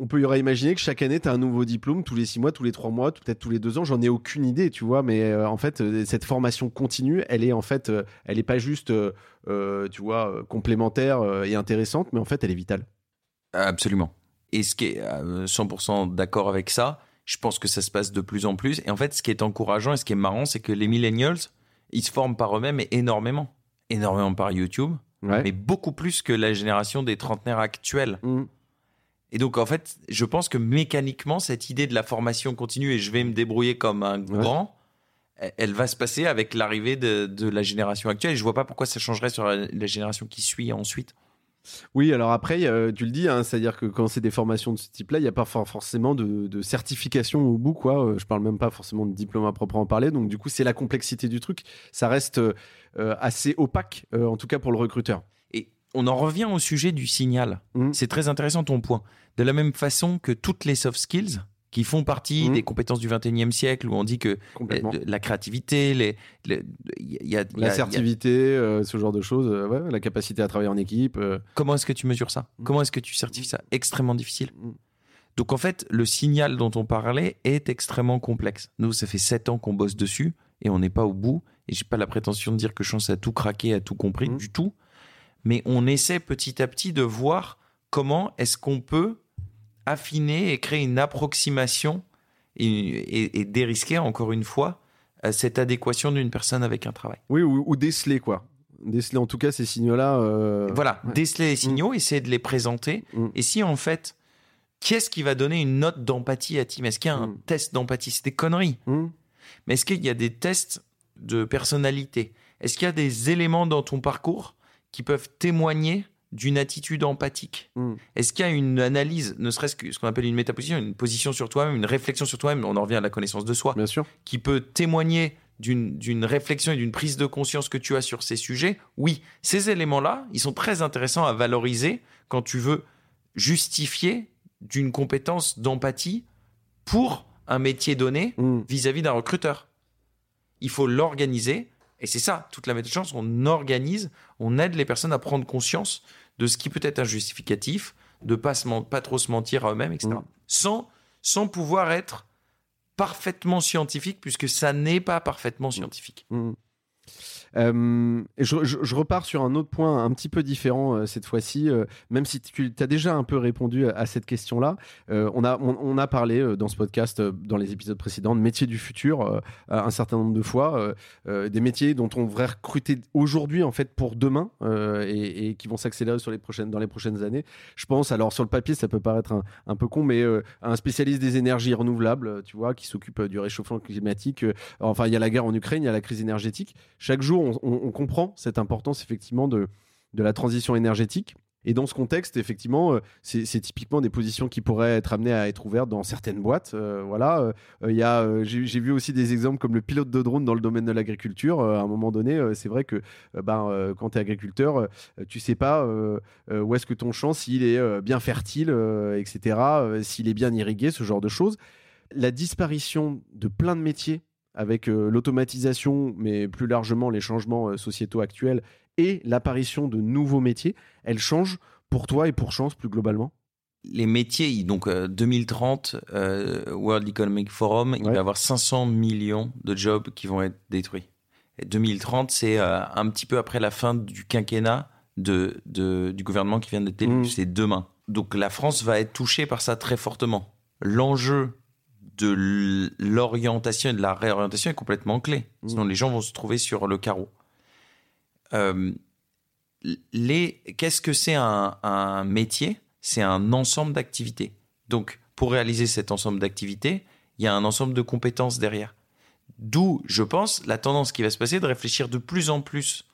on peut y aurait imaginer que chaque année, tu as un nouveau diplôme, tous les six mois, tous les trois mois, peut-être tous les deux ans. J'en ai aucune idée, tu vois. Mais euh, en fait, euh, cette formation continue, elle est en fait, euh, elle est pas juste, tu vois, complémentaire et intéressante, mais en fait, elle est vitale.
Absolument. Et ce qui est euh, 100% d'accord avec ça, je pense que ça se passe de plus en plus. Et en fait, ce qui est encourageant et ce qui est marrant, c'est que les millennials, ils se forment par eux-mêmes et énormément. Énormément par YouTube,
Ouais.
mais beaucoup plus que la génération des trentenaires actuels.
Mm.
Et donc, en fait, je pense que mécaniquement, cette idée de la formation continue et je vais me débrouiller comme un grand, elle- elle va se passer avec l'arrivée de, de la génération actuelle. Et je vois pas pourquoi ça changerait sur la, la génération qui suit ensuite.
Oui, alors après, euh, tu le dis, hein, c'est-à-dire que quand c'est des formations de ce type-là, il n'y a pas for- forcément de, de certification au bout, quoi. Euh, je parle même pas forcément de diplôme à proprement parler. Donc, du coup, c'est la complexité du truc. Ça reste euh, assez opaque, euh, en tout cas pour le recruteur.
On en revient au sujet du signal.
Mhm.
C'est très intéressant ton point. De la même façon que toutes les soft skills qui font partie
Mhm.
des compétences du 21e siècle, où on dit que euh, la créativité, les, y a- y a-
L'assertivité, euh, ce genre de choses, euh, ouais, la capacité à travailler en équipe. euh,
comment est-ce que tu mesures ça?
Mhm.
Comment est-ce que tu certifies ça? Extrêmement difficile. Donc en fait, le signal dont on parlait est extrêmement complexe. Nous, ça fait sept ans qu'on bosse dessus et on n'est pas au bout. Et j'ai pas la prétention de dire que Chance a tout craqué, a tout compris du tout. Mais on essaie petit à petit de voir comment est-ce qu'on peut affiner et créer une approximation et, et- et dérisquer encore une fois euh, cette adéquation d'une personne avec un travail.
Oui, ou, ou déceler, quoi. Déceler en tout cas ces signaux-là. euh,
Voilà,
ouais.
déceler les signaux, essayer de les présenter.
Mm.
Et si en fait, qu'est-ce qui va donner une note d'empathie à Tim? Est-ce qu'il y a un
Mm.
test d'empathie? C'est des conneries. Mais est-ce qu'il y a des tests de personnalité? Est-ce qu'il y a des éléments dans ton parcours qui peuvent témoigner d'une attitude empathique
hmm.
Est-ce qu'il y a une analyse, ne serait-ce que ce qu'on appelle une métaposition, une position sur toi-même, une réflexion sur toi-même, on en revient à la connaissance de soi,
Bien sûr.
qui peut témoigner d'une réflexion et d'une prise de conscience que tu as sur ces sujets, oui, ces éléments-là, ils sont très intéressants à valoriser quand tu veux justifier d'une compétence d'empathie pour un métier donné
Hmm.
vis-à-vis d'un recruteur. Il faut l'organiser, et c'est ça, toute la méthode de chance, on organise, on aide les personnes à prendre conscience de ce qui peut être un justificatif, de pas, se pas trop se mentir à eux-mêmes, etc.
Mm.
Sans, sans pouvoir être parfaitement scientifique, puisque ça n'est pas parfaitement scientifique.
Mm. Je, repars sur un autre point un petit peu différent euh, cette fois-ci, euh, même si tu as déjà un peu répondu à, cette question-là. Euh, on, a, on, a parlé dans ce podcast, dans les épisodes précédents, de métiers du futur un certain nombre de fois, des métiers dont on devrait recruter aujourd'hui en fait pour demain et, qui vont s'accélérer dans les prochaines années. Je pense, alors sur le papier, ça peut paraître un, un peu con, mais un spécialiste des énergies renouvelables, tu vois, qui s'occupe du réchauffement climatique. enfin, il y a la guerre en Ukraine, il y a la crise énergétique. Chaque jour, on, comprend cette importance effectivement de, de la transition énergétique. Et dans ce contexte, effectivement, euh, c'est typiquement des positions qui pourraient être amenées à être ouvertes dans certaines boîtes. Euh, voilà, Euh, y a, j'ai vu aussi des exemples comme le pilote de drone dans le domaine de l'agriculture. À un moment donné, c'est vrai que ben, quand tu es agriculteur, tu sais pas où est-ce que ton champ, s'il est bien fertile, etc., s'il est bien irrigué, ce genre de choses. La disparition de plein de métiers avec euh, l'automatisation, mais plus largement les changements euh, sociétaux actuels et l'apparition de nouveaux métiers, elle change pour toi et pour Chance plus globalement?
Les métiers, donc euh, 2030, euh, World Economic Forum, il
Ouais.
va y avoir 500 millions de jobs qui vont être détruits. Et 2030, c'est euh, un petit peu après la fin du quinquennat de, de- du gouvernement qui vient d'être élu.
Mhm.
C'est demain. Donc la France va être touchée par ça très fortement. L'enjeu de l'orientation et de la réorientation est complètement clé.
Mhm.
Sinon, les gens vont se trouver sur le carreau. Euh, les, qu'est-ce que c'est un, un métier? C'est un ensemble d'activités. Donc, pour réaliser cet ensemble d'activités, il y a un ensemble de compétences derrière. D'où, je pense, la tendance qui va se passer de réfléchir de plus en plus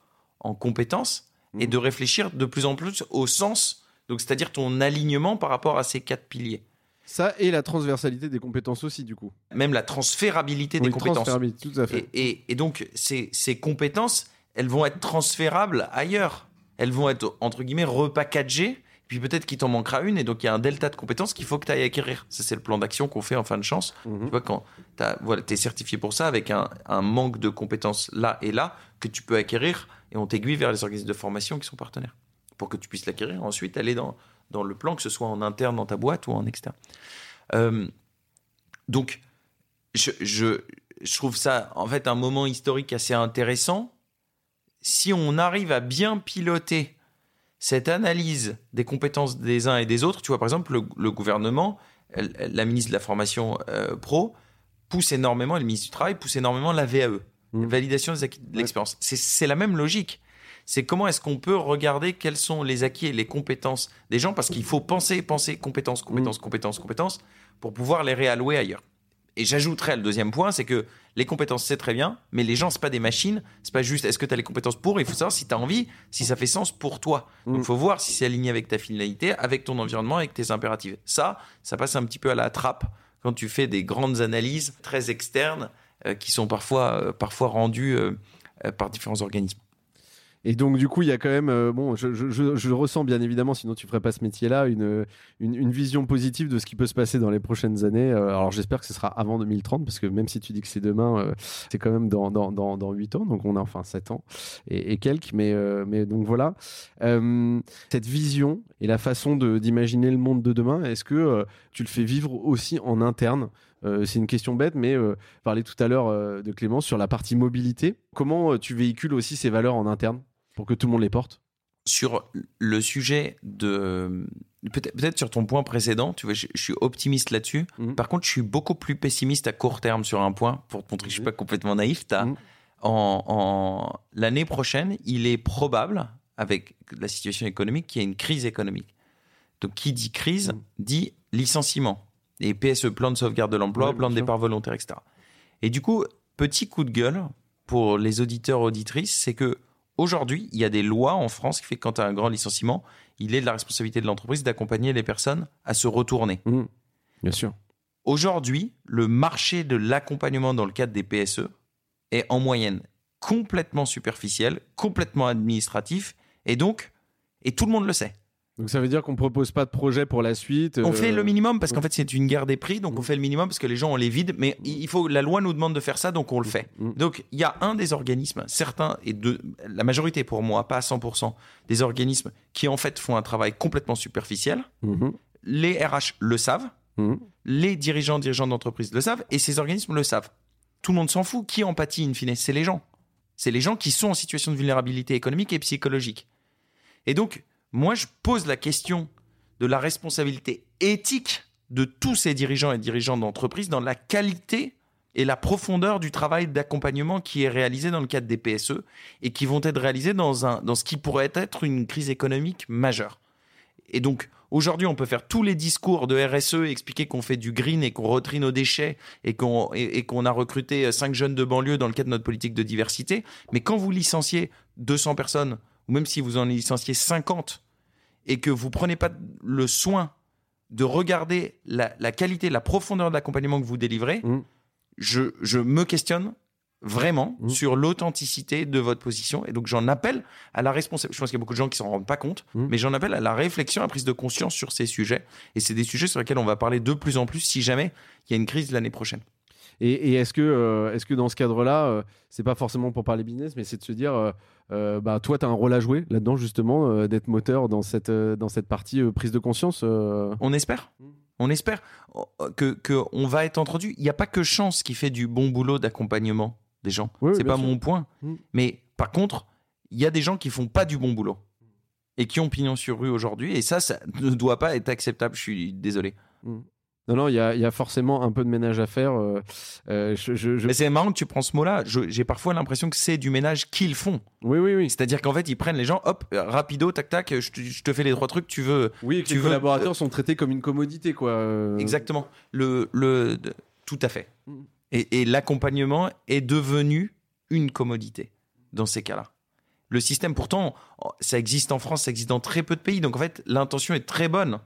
en compétences et
Mhm.
de réfléchir de plus en plus au sens, donc c'est-à-dire ton alignement par rapport à ces quatre piliers.
Ça et la transversalité des compétences aussi, du coup.
Même la transférabilité des compétences.
transférabilité, tout à fait.
Et, et- et donc, ces, ces compétences, elles vont être transférables ailleurs. Elles vont être, entre guillemets, repackagées. Puis peut-être qu'il t'en manquera une. Et donc, il y a un delta de compétences qu'il faut que tu ailles acquérir. Ça, c'est le plan d'action qu'on fait en fin de chance.
Mhm.
Tu vois, quand tu voilà, es certifié pour ça, avec un, un manque de compétences là et là, que tu peux acquérir. Et on t'aiguille vers les organismes de formation qui sont partenaires. Pour que tu puisses l'acquérir. Ensuite, aller dans, dans le plan, que ce soit en interne dans ta boîte ou en externe. Euh, donc, je, je, je trouve ça en fait un moment historique assez intéressant. Si on arrive à bien piloter cette analyse des compétences des uns et des autres, tu vois, par exemple, le, le gouvernement, la ministre de la formation euh, pro, pousse énormément, et le ministre du Travail pousse énormément la VAE,
Mhm.
validation des acquis de l'expérience. C'est la même logique. C'est comment est-ce qu'on peut regarder quels sont les acquis et les compétences des gens, parce qu'il faut penser, penser, compétences, compétences, compétences, compétences, pour pouvoir les réallouer ailleurs. Et j'ajouterais le deuxième point, c'est que les compétences, c'est très bien, mais les gens, c'est pas des machines. C'est pas juste est-ce que tu as les compétences pour. Il faut savoir si tu as envie, si ça fait sens pour toi. Donc,
Mm.
il faut voir si c'est aligné avec ta finalité, avec ton environnement, avec tes impératifs. Ça, ça passe un petit peu à la trappe quand tu fais des grandes analyses très externes euh, qui sont parfois, euh, parfois rendues euh, par différents organismes.
Et donc, du coup, il y a quand même, euh, bon, je, je- ressens bien évidemment, sinon tu ferais pas ce métier-là, une, une, vision positive de ce qui peut se passer dans les prochaines années. Euh, alors, j'espère que ce sera avant 2030, parce que même si tu dis que c'est demain, euh, c'est quand même dans, dans, dans, dans 8 ans, donc on a enfin 7 ans et, quelques, mais, mais donc voilà. Cette vision et la façon d'imaginer le monde de demain, est-ce que tu le fais vivre aussi en interne? C'est une question bête, mais euh, parlais tout à l'heure de Clémence sur la partie mobilité. Comment tu véhicules aussi ces valeurs en interne? Pour que tout le monde les porte
sur le sujet de peut-être sur ton point précédent, tu vois, je, je suis optimiste là-dessus.
Mhm.
Par contre, je suis beaucoup plus pessimiste à court terme sur un point pour te montrer que je suis
Mhm.
pas complètement naïf.
Mhm.
En, en- l'année prochaine, il est probable, avec la situation économique, qu'il y ait une crise économique. Donc, qui dit crise
Mhm.
dit licenciement. Et PSE, plan de sauvegarde de l'emploi,
Ouais,
plan de départ volontaire, etc. Et du coup, petit coup de gueule pour les auditeurs auditrices, c'est que aujourd'hui, il y a des lois en France qui fait que quand tu as un grand licenciement, il est de la responsabilité de l'entreprise d'accompagner les personnes à se retourner.
Bien sûr.
Aujourd'hui, le marché de l'accompagnement dans le cadre des PSE est en moyenne complètement superficiel, complètement administratif, et donc, et tout le monde le sait.
Donc ça veut dire qu'on propose pas de projet pour la suite.
On
euh,
fait le minimum parce qu'en fait c'est une guerre des prix, donc on fait le minimum parce que les gens on les vide, mais il faut la loi nous demande de faire ça, donc on le fait.
Mm.
Donc il y a un des organismes, certains et de la majorité pour moi, pas à 100%, des organismes qui en fait font un travail complètement superficiel.
Mhm.
Les RH le savent,
Mhm.
les dirigeants, dirigeants d'entreprise le savent, et ces organismes le savent. Tout le monde s'en fout. Qui empathie in fine? C'est les gens. C'est les gens qui sont en situation de vulnérabilité économique et psychologique. Et donc, moi, je pose la question de la responsabilité éthique de tous ces dirigeants et dirigeants d'entreprise dans la qualité et la profondeur du travail d'accompagnement qui est réalisé dans le cadre des PSE et qui vont être réalisés dans, un, dans ce qui pourrait être une crise économique majeure. Et donc, aujourd'hui, on peut faire tous les discours de RSE et expliquer qu'on fait du green et qu'on retrie nos déchets et qu'on et, qu'on a recruté cinq jeunes de banlieue dans le cadre de notre politique de diversité. Mais quand vous licenciez 200 personnes, ou même si vous en licenciez 50, et que vous prenez pas le soin de regarder la, la qualité, la profondeur de l'accompagnement que vous délivrez,
Mm.
je, je me questionne vraiment
Mm.
sur l'authenticité de votre position. Et donc, j'en appelle à la responsabilité. Je pense qu'il y a beaucoup de gens qui s'en rendent pas compte,
Mm.
mais j'en appelle à la réflexion, à la prise de conscience sur ces sujets. Et c'est des sujets sur lesquels on va parler de plus en plus si jamais il y a une crise l'année prochaine.
Et, et est-ce que, euh, est-ce que dans ce cadre-là, euh, c'est pas forcément pour parler business, mais c'est de se dire, euh, bah, toi, tu as un rôle à jouer là-dedans, justement, d'être moteur dans cette, dans cette partie prise de conscience.
On espère.
Mm.
On espère euh, que, que on va être entendu. Il n'y a pas que Chance qui fait du bon boulot d'accompagnement des gens.
Oui,
c'est pas
sûr.
mon point.
Mm.
Mais par contre, il y a des gens qui font pas du bon boulot et qui ont pignon sur rue aujourd'hui. Et ça, ça ne doit pas être acceptable. Je suis désolé.
Non, non, il y a, il y a forcément un peu de ménage à faire. euh, euh, je, je- je-
Mais c'est marrant que tu prends ce mot-là. J'ai parfois l'impression que c'est du ménage qu'ils font.
Oui, oui, oui.
C'est-à-dire qu'en fait, ils prennent les gens, hop, euh, rapido, tac, tac, je te, je te fais les trois trucs, tu veux.
Oui, et que
Tu
les
veux-
collaborateurs sont traités comme une commodité, quoi.
Exactement. Le, le, tout à fait.
Mm.
Et, et l'accompagnement est devenu une commodité dans ces cas-là. Le système, pourtant, oh, ça existe en France, ça existe dans très peu de pays. Donc en fait, l'intention est très bonne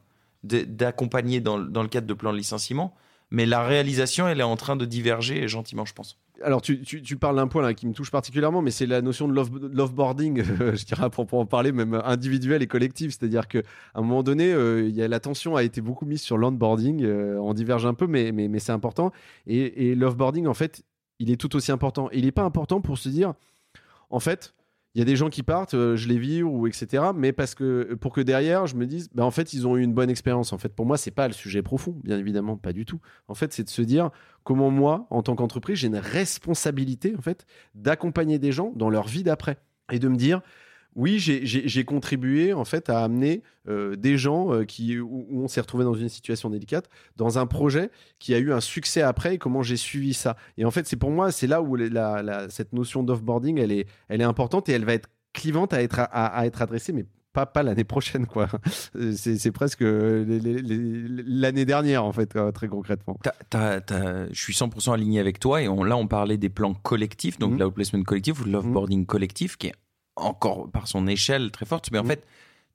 d'accompagner dans, dans le cadre de plans de licenciement. Mais la réalisation, elle est en train de diverger gentiment, je pense.
Alors, tu, tu, parles d'un point là qui me touche particulièrement, mais c'est la notion de love, loveboarding, euh, je dirais, pour, pour en parler même individuel et collectif. C'est-à-dire qu'à un moment donné, euh, l'attention a été beaucoup mise sur l'onboarding. euh, on diverge un peu, mais, mais, mais c'est important. Et, et loveboarding, en fait, il est tout aussi important. Il n'est pas important pour se dire, en fait, il y a des gens qui partent, euh, je les vire ou etc. Mais parce que pour que derrière, je me dise, bah, en fait, ils ont eu une bonne expérience. En fait, pour moi, c'est pas le sujet profond, bien évidemment, pas du tout. En fait, c'est de se dire comment moi, en tant qu'entreprise, j'ai une responsabilité en fait d'accompagner des gens dans leur vie d'après et de me dire. Oui, j'ai- contribué en fait à amener euh, des gens euh, qui où, où on s'est retrouvé dans une situation délicate, dans un projet qui a eu un succès après et comment j'ai suivi ça. Et en fait, c'est pour moi, c'est là où la, la- cette notion d'offboarding, elle est, elle est importante et elle va être clivante à être, à, à être adressée, mais pas, pas l'année prochaine, quoi. Euh, C'est presque l'année dernière, en fait, très concrètement.
Je suis 100% aligné avec toi. Et on- là, on parlait des plans collectifs, donc
Mhm.
l'outplacement collectif ou l'offboarding collectif, qui est encore par son échelle très forte. Mais en
Mhm.
fait,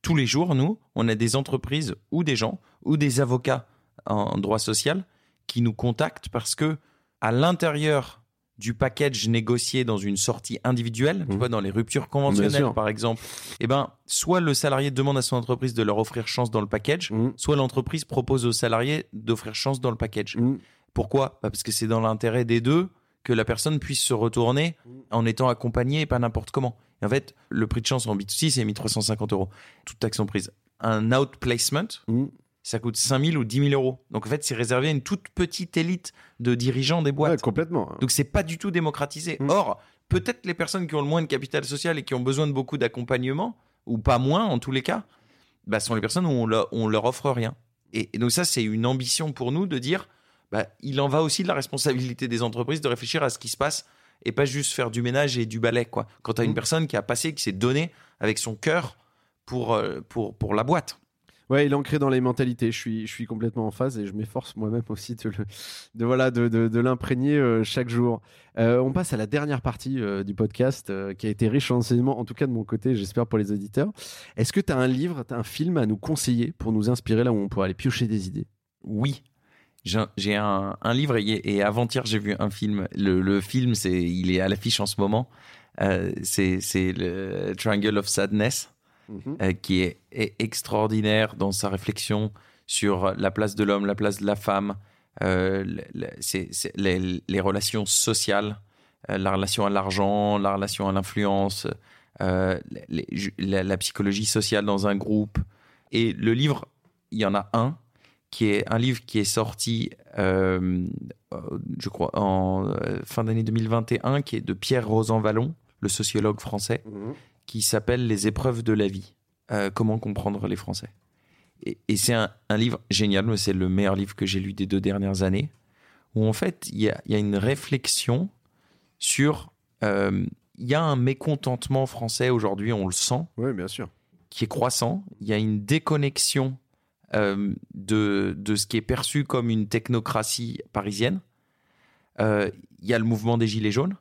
tous les jours, nous, on a des entreprises ou des gens ou des avocats en droit social qui nous contactent parce que à l'intérieur du package négocié dans une sortie individuelle, tu
Mhm.
vois, dans les ruptures conventionnelles, par exemple, eh ben, soit le salarié demande à son entreprise de leur offrir chance dans le package,
Mm,
soit l'entreprise propose aux salariés d'offrir chance dans le package.
mm.
Pourquoi? Bah, Parce que c'est dans l'intérêt des deux que la personne puisse se retourner en étant accompagnée et pas n'importe comment. En fait, le prix de chance en B2C, c'est 1350 euros, toute taxe prise. Un outplacement,
Mm.
ça coûte 5000 ou 10 000 euros. Donc en fait, c'est réservé à une toute petite élite de dirigeants des boîtes.
Ouais, complètement.
Donc c'est pas du tout démocratisé.
Mm.
Or, peut-être les personnes qui ont le moins de capital social et qui ont besoin de beaucoup d'accompagnement, ou pas moins en tous les cas, bah, sont les personnes où on leur, on leur offre rien. Et, et donc ça, c'est une ambition pour nous de dire, bah, il en va aussi de la responsabilité des entreprises de réfléchir à ce qui se passe et pas juste faire du ménage et du balai. Quoi. Quand tu as une
Mm.
personne qui a passé, qui s'est donné avec son cœur pour, euh, pour, pour la boîte.
Ouais, il est ancré dans les mentalités. Je suis, je suis complètement en phase et je m'efforce moi-même aussi de, le- de, voilà, de, de, de l'imprégner euh, chaque jour. Euh, on passe à la dernière partie euh, du podcast qui a été riche en enseignements, en tout cas de mon côté, j'espère pour les auditeurs. Est-ce que tu as un livre, as un film à nous conseiller pour nous inspirer là où on pourrait aller piocher des idées?
Oui. J'ai un- livre et, et avant-hier j'ai vu un film. Le, le film, c'est, il est à l'affiche en ce moment. Euh, c'est, le Triangle of Sadness, euh, qui est, est extraordinaire dans sa réflexion sur la place de l'homme, la place de la femme, euh, le- les, les relations sociales, euh, la relation à l'argent, la relation à l'influence, la psychologie sociale dans un groupe. Et le livre, il y en a un qui est un livre qui est sorti, euh, je crois, en euh, fin d'année 2021, qui est de Pierre Rosanvallon, le sociologue français qui s'appelle Les épreuves de la vie. Euh, comment comprendre les Français. Et, et c'est un, un livre génial, mais c'est le meilleur livre que j'ai lu des deux dernières années, où en fait, il y a, il y a une réflexion sur... euh, Il y a un mécontentement français aujourd'hui, on le sent,
Oui, bien sûr.
qui est croissant. Il y a une déconnexion euh, de, de ce qui est perçu comme une technocratie parisienne. Euh, il y a le mouvement des Gilets jaunes.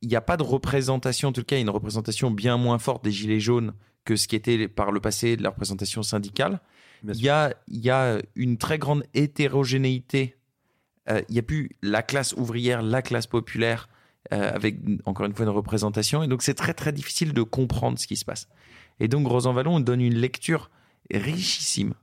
il n'y a pas de représentation, en tout cas, une représentation bien moins forte des Gilets jaunes que ce qui était par le passé de la représentation syndicale. Il y, a, y a une très grande hétérogénéité. Euh, il n'y a plus la classe ouvrière, la classe populaire, euh, avec encore une fois une représentation. Et donc, c'est très, très difficile de comprendre ce qui se passe. Et donc, Rosan Vallon donne une lecture richissime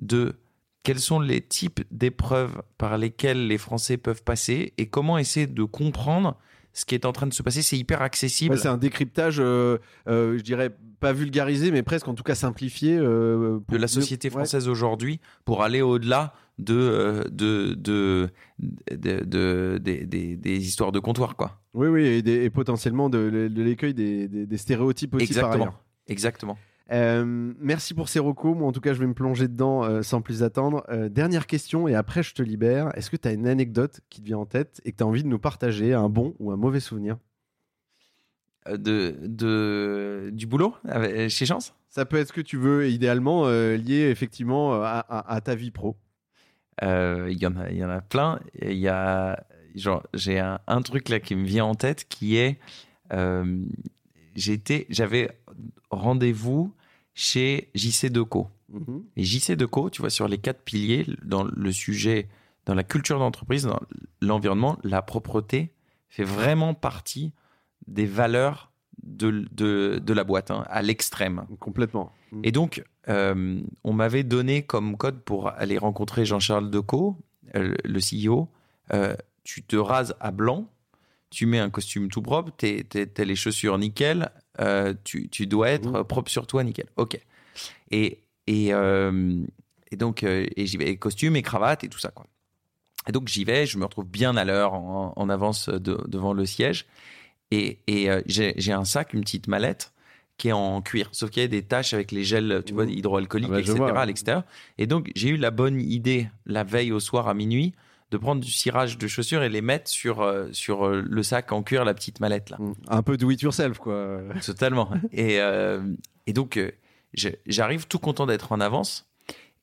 de quels sont les types d'épreuves par lesquelles les Français peuvent passer et comment essayer de comprendre ce qui est en train de se passer. C'est hyper accessible.
c'est un décryptage, euh, euh, je dirais pas vulgarisé, mais presque en tout cas simplifié. Euh,
de la société française aujourd'hui pour aller au-delà de, de, de, de, des histoires de comptoir. Quoi.
Oui, oui, et, potentiellement de, l'écueil des, stéréotypes aussi
Exactement.
par
Exactement.
Euh, merci pour ces recos. Moi, en tout cas, je vais me plonger dedans euh, sans plus attendre. Euh, dernière question, et après, je te libère. Est-ce que tu as une anecdote qui te vient en tête et que tu as envie de nous partager, un bon ou un mauvais souvenir?
De, de, du boulot chez Chance
Ça peut être ce que tu veux, idéalement lié effectivement à, ta vie pro.
Il y, en a, y en a plein. Il y a, genre, j'ai un, un, truc là qui me vient en tête qui est j'avais rendez-vous chez JC Deco. Mhm. Et JC Deco, tu vois, sur les quatre piliers, dans le sujet, dans la culture d'entreprise, dans l'environnement, la propreté fait vraiment partie des valeurs de, de, la boîte, hein, à l'extrême.
Complètement.
Mhm. Et donc, euh, on m'avait donné comme code pour aller rencontrer Jean-Charles Decaux, euh, le CEO, euh, tu te rases à blanc, tu mets un costume tout propre, tu as les chaussures nickel, euh, tu, dois être mmh. propre sur toi, nickel. Ok. Et, et, euh, et donc, euh, et j'y vais, costume et cravate et tout ça, quoi. Et donc, j'y vais, je me retrouve bien à l'heure en, avance devant le siège. Et, et j'ai un sac, une petite mallette qui est en cuir. Sauf qu'il y a des taches avec les gels, tu vois, mmh. hydroalcooliques, ah bah, etc. à l'extérieur. Et donc, j'ai eu la bonne idée la veille au soir à minuit de prendre du cirage de chaussures et les mettre sur, euh, sur euh, le sac en cuir, la petite mallette là. Mmh.
Un peu do it yourself quoi.
Totalement. et, euh, et donc j'arrive tout content d'être en avance.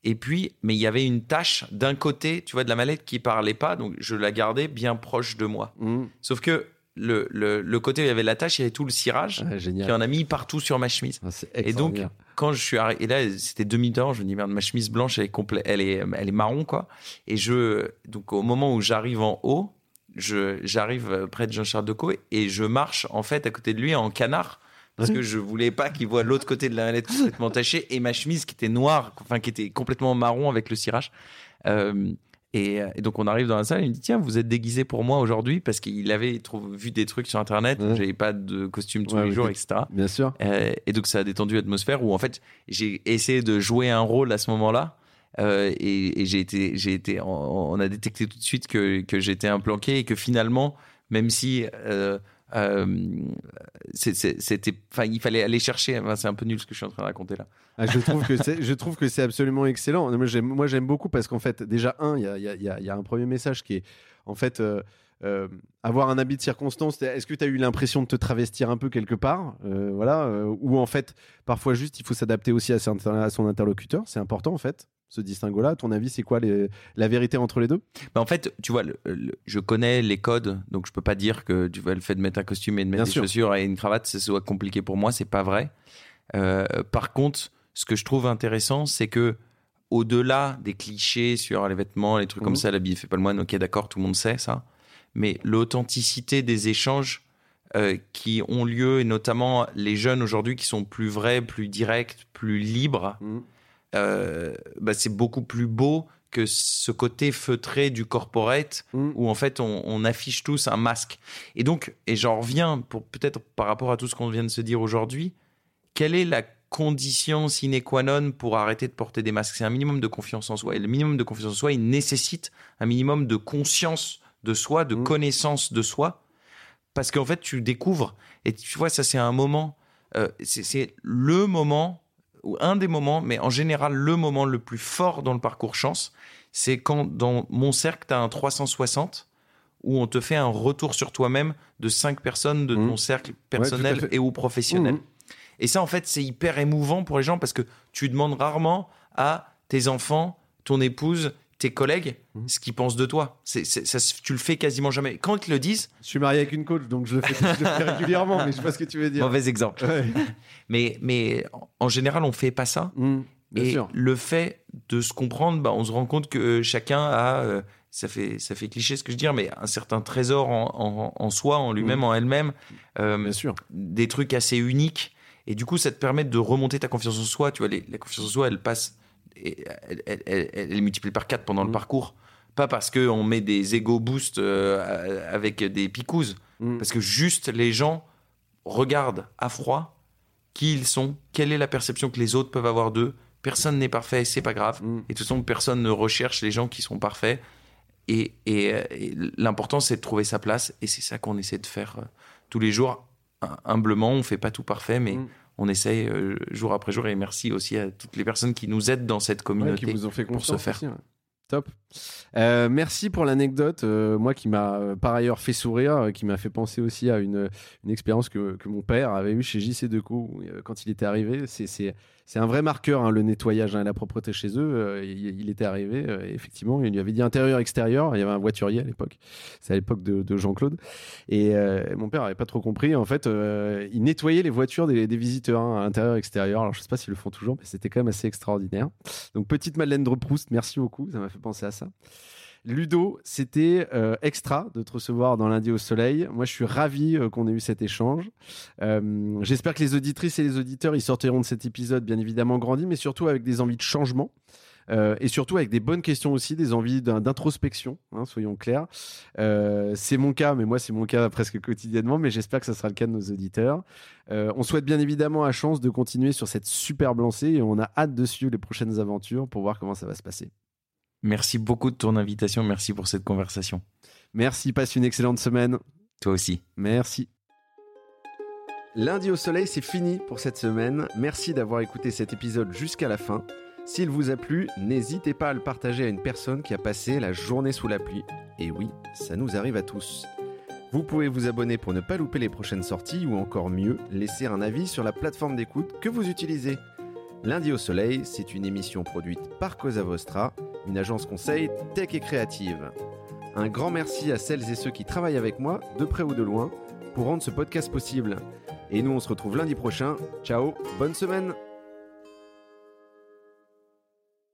Et puis, mais il y avait une tâche d'un côté, tu vois, de la mallette qui parlait pas, donc je la gardais bien proche de moi. Mmh. Sauf que le, le, côté où il y avait la tâche, il y avait tout le cirage qui en a mis partout sur ma chemise.
Ah,
et donc, quand je suis arrivé, et là, c'était demi-temps, je me dis, merde, ma chemise blanche, elle est, complète, elle est, elle est marron, quoi. Et je, donc, au moment où j'arrive en haut, je, j'arrive près de Jean-Charles Decaux et je marche, en fait, à côté de lui en canard. Parce que je voulais pas qu'il voit l'autre côté de la mallette complètement tachée et ma chemise qui était noire, enfin, qui était complètement marron avec le cirage. Euh, et, donc on arrive dans la salle, il me dit tiens vous êtes déguisé pour moi aujourd'hui parce qu'il avait vu des trucs sur internet, ouais. j'avais pas de costume tous les jours, etc.
Bien sûr.
Euh, et donc ça a détendu l'atmosphère où en fait j'ai essayé de jouer un rôle à ce moment-là. Euh, et, j'ai été, j'ai été, on, a détecté tout de suite que, que j'étais un planqué et que finalement, même si euh, euh, c'était, enfin, il fallait aller chercher. c'est un peu nul ce que je suis en train de raconter là.
Ah, je trouve que c'est, je trouve que c'est absolument excellent. Moi, j'aime, beaucoup parce qu'en fait, déjà un, il y a, un premier message qui est, en fait. Euh, euh, avoir un habit de circonstance, est-ce que tu as eu l'impression de te travestir un peu quelque part Voilà, ou en fait, parfois juste, il faut s'adapter aussi à son interlocuteur, c'est important en fait ce distinguo-là. Ton avis, c'est quoi la vérité entre les deux?
Bah En fait, tu vois, je connais les codes, donc je peux pas dire que tu vois, le fait de mettre un costume et de mettre des chaussures et une cravate, ce soit compliqué pour moi, c'est pas vrai. Euh, par contre, ce que je trouve intéressant, c'est que au-delà des clichés sur les vêtements, les trucs comme mhm. ça, l'habit fait pas le moine, ok, d'accord, tout le monde sait ça, mais l'authenticité des échanges euh, qui ont lieu, et notamment les jeunes aujourd'hui qui sont plus vrais, plus directs, plus libres. Mhm. Euh, bah, c'est beaucoup plus beau que ce côté feutré du corporate mm. où en fait on, affiche tous un masque. Et donc, et j'en reviens pour peut-être par rapport à tout ce qu'on vient de se dire aujourd'hui, quelle est la condition sine qua non pour arrêter de porter des masques? C'est un minimum de confiance en soi. Et le minimum de confiance en soi, il nécessite un minimum de conscience de soi, de mm. connaissance de soi, parce qu'en fait tu découvres. Et tu vois, ça c'est un moment, euh, c'est le moment ou un des moments, mais en général le moment le plus fort dans le parcours chance, c'est quand dans mon cercle, tu as un 360 où on te fait un retour sur toi-même de cinq personnes de ton mmh. cercle personnel et ou professionnel. Mmh. Et ça, en fait, c'est hyper émouvant pour les gens parce que tu demandes rarement à tes enfants, ton épouse, tes collègues
Mhm.
ce qu'ils pensent de toi. C'est, c'est- ça tu le fais quasiment jamais. Quand ils te le disent,
Je suis marié avec une coach, donc je le fais, je le fais régulièrement, mais je sais pas ce que tu veux dire.
mauvais exemple.
Ouais.
Mais, mais en- général, on fait pas ça.
Mm, bien
et
sûr.
le fait de se comprendre, bah, on se rend compte que chacun a, euh, ça fait, ça fait cliché ce que je dis, mais un certain trésor en, en- en soi, en lui-même,
Mhm.
en elle-même, euh,
Bien sûr.
des trucs assez uniques. Et du coup, ça te permet de remonter ta confiance en soi. Tu vois, les- la confiance en soi, elle passe, elle, elle, est multipliée par 4 pendant le
Mhm.
parcours. Pas parce qu'on met des ego boosts euh, avec des picouses,
Mm.
parce que juste les gens regardent à froid qui ils sont, quelle est la perception que les autres peuvent avoir d'eux. Personne n'est parfait, c'est pas grave.
Mm.
Et de toute façon, personne ne recherche les gens qui sont parfaits. Et, et, euh, et l'important, c'est de trouver sa place. Et c'est ça qu'on essaie de faire euh, tous les jours. Hum- Humblement, on fait pas tout parfait, mais
Mm.
On essaye euh, jour après jour. Et merci aussi à toutes les personnes qui nous aident dans cette
Ouais,
communauté.
qui vous ont fait
pour
confiance
se faire.
aussi, ouais. Top. Euh, merci pour l'anecdote, euh, moi qui m'a euh, par ailleurs fait sourire, qui m'a fait penser aussi à une, une expérience que, que mon père avait eue chez JC euh, quand il était arrivé. C'est- C'est un vrai marqueur, hein, le nettoyage hein, et la propreté chez eux. Euh, il, était arrivé, euh, effectivement, il lui avait dit intérieur-extérieur. Il y avait un voiturier à l'époque. C'est à l'époque de, de Jean-Claude. Et euh, mon père avait pas trop compris. En fait, il nettoyait les voitures des, visiteurs, hein, intérieur-extérieur. Alors je sais pas s'ils le font toujours, mais c'était quand même assez extraordinaire. Donc petite Madeleine de Proust, merci beaucoup, ça m'a fait penser à ça. Ludo, c'était euh, extra de te recevoir dans lundi au soleil. Moi, je suis ravi euh, qu'on ait eu cet échange. Euh, J'espère que les auditrices et les auditeurs, ils sortiront de cet épisode bien évidemment grandis, mais surtout avec des envies de changement. et surtout avec des bonnes questions aussi, des envies d'in- d'introspection, hein, soyons clairs. C'est mon cas, mais moi c'est mon cas presque quotidiennement, mais j'espère que ça sera le cas de nos auditeurs. On souhaite bien évidemment à Chance de continuer sur cette superbe lancée et on a hâte de suivre les prochaines aventures pour voir comment ça va se passer.
Merci beaucoup de ton invitation. Merci pour cette conversation.
Merci, passe une excellente semaine.
Toi aussi.
Merci. Lundi au soleil, c'est fini pour cette semaine. Merci d'avoir écouté cet épisode jusqu'à la fin. S'il vous a plu, n'hésitez pas à le partager à une personne qui a passé la journée sous la pluie. Et oui, ça nous arrive à tous. Vous pouvez vous abonner pour ne pas louper les prochaines sorties ou encore mieux, laisser un avis sur la plateforme d'écoute que vous utilisez. Lundi au soleil, c'est une émission produite par Cosa Vostra, une agence conseil tech et créative. Un grand merci à celles et ceux qui travaillent avec moi, de près ou de loin, pour rendre ce podcast possible. Et nous, on se retrouve lundi prochain. Ciao, bonne semaine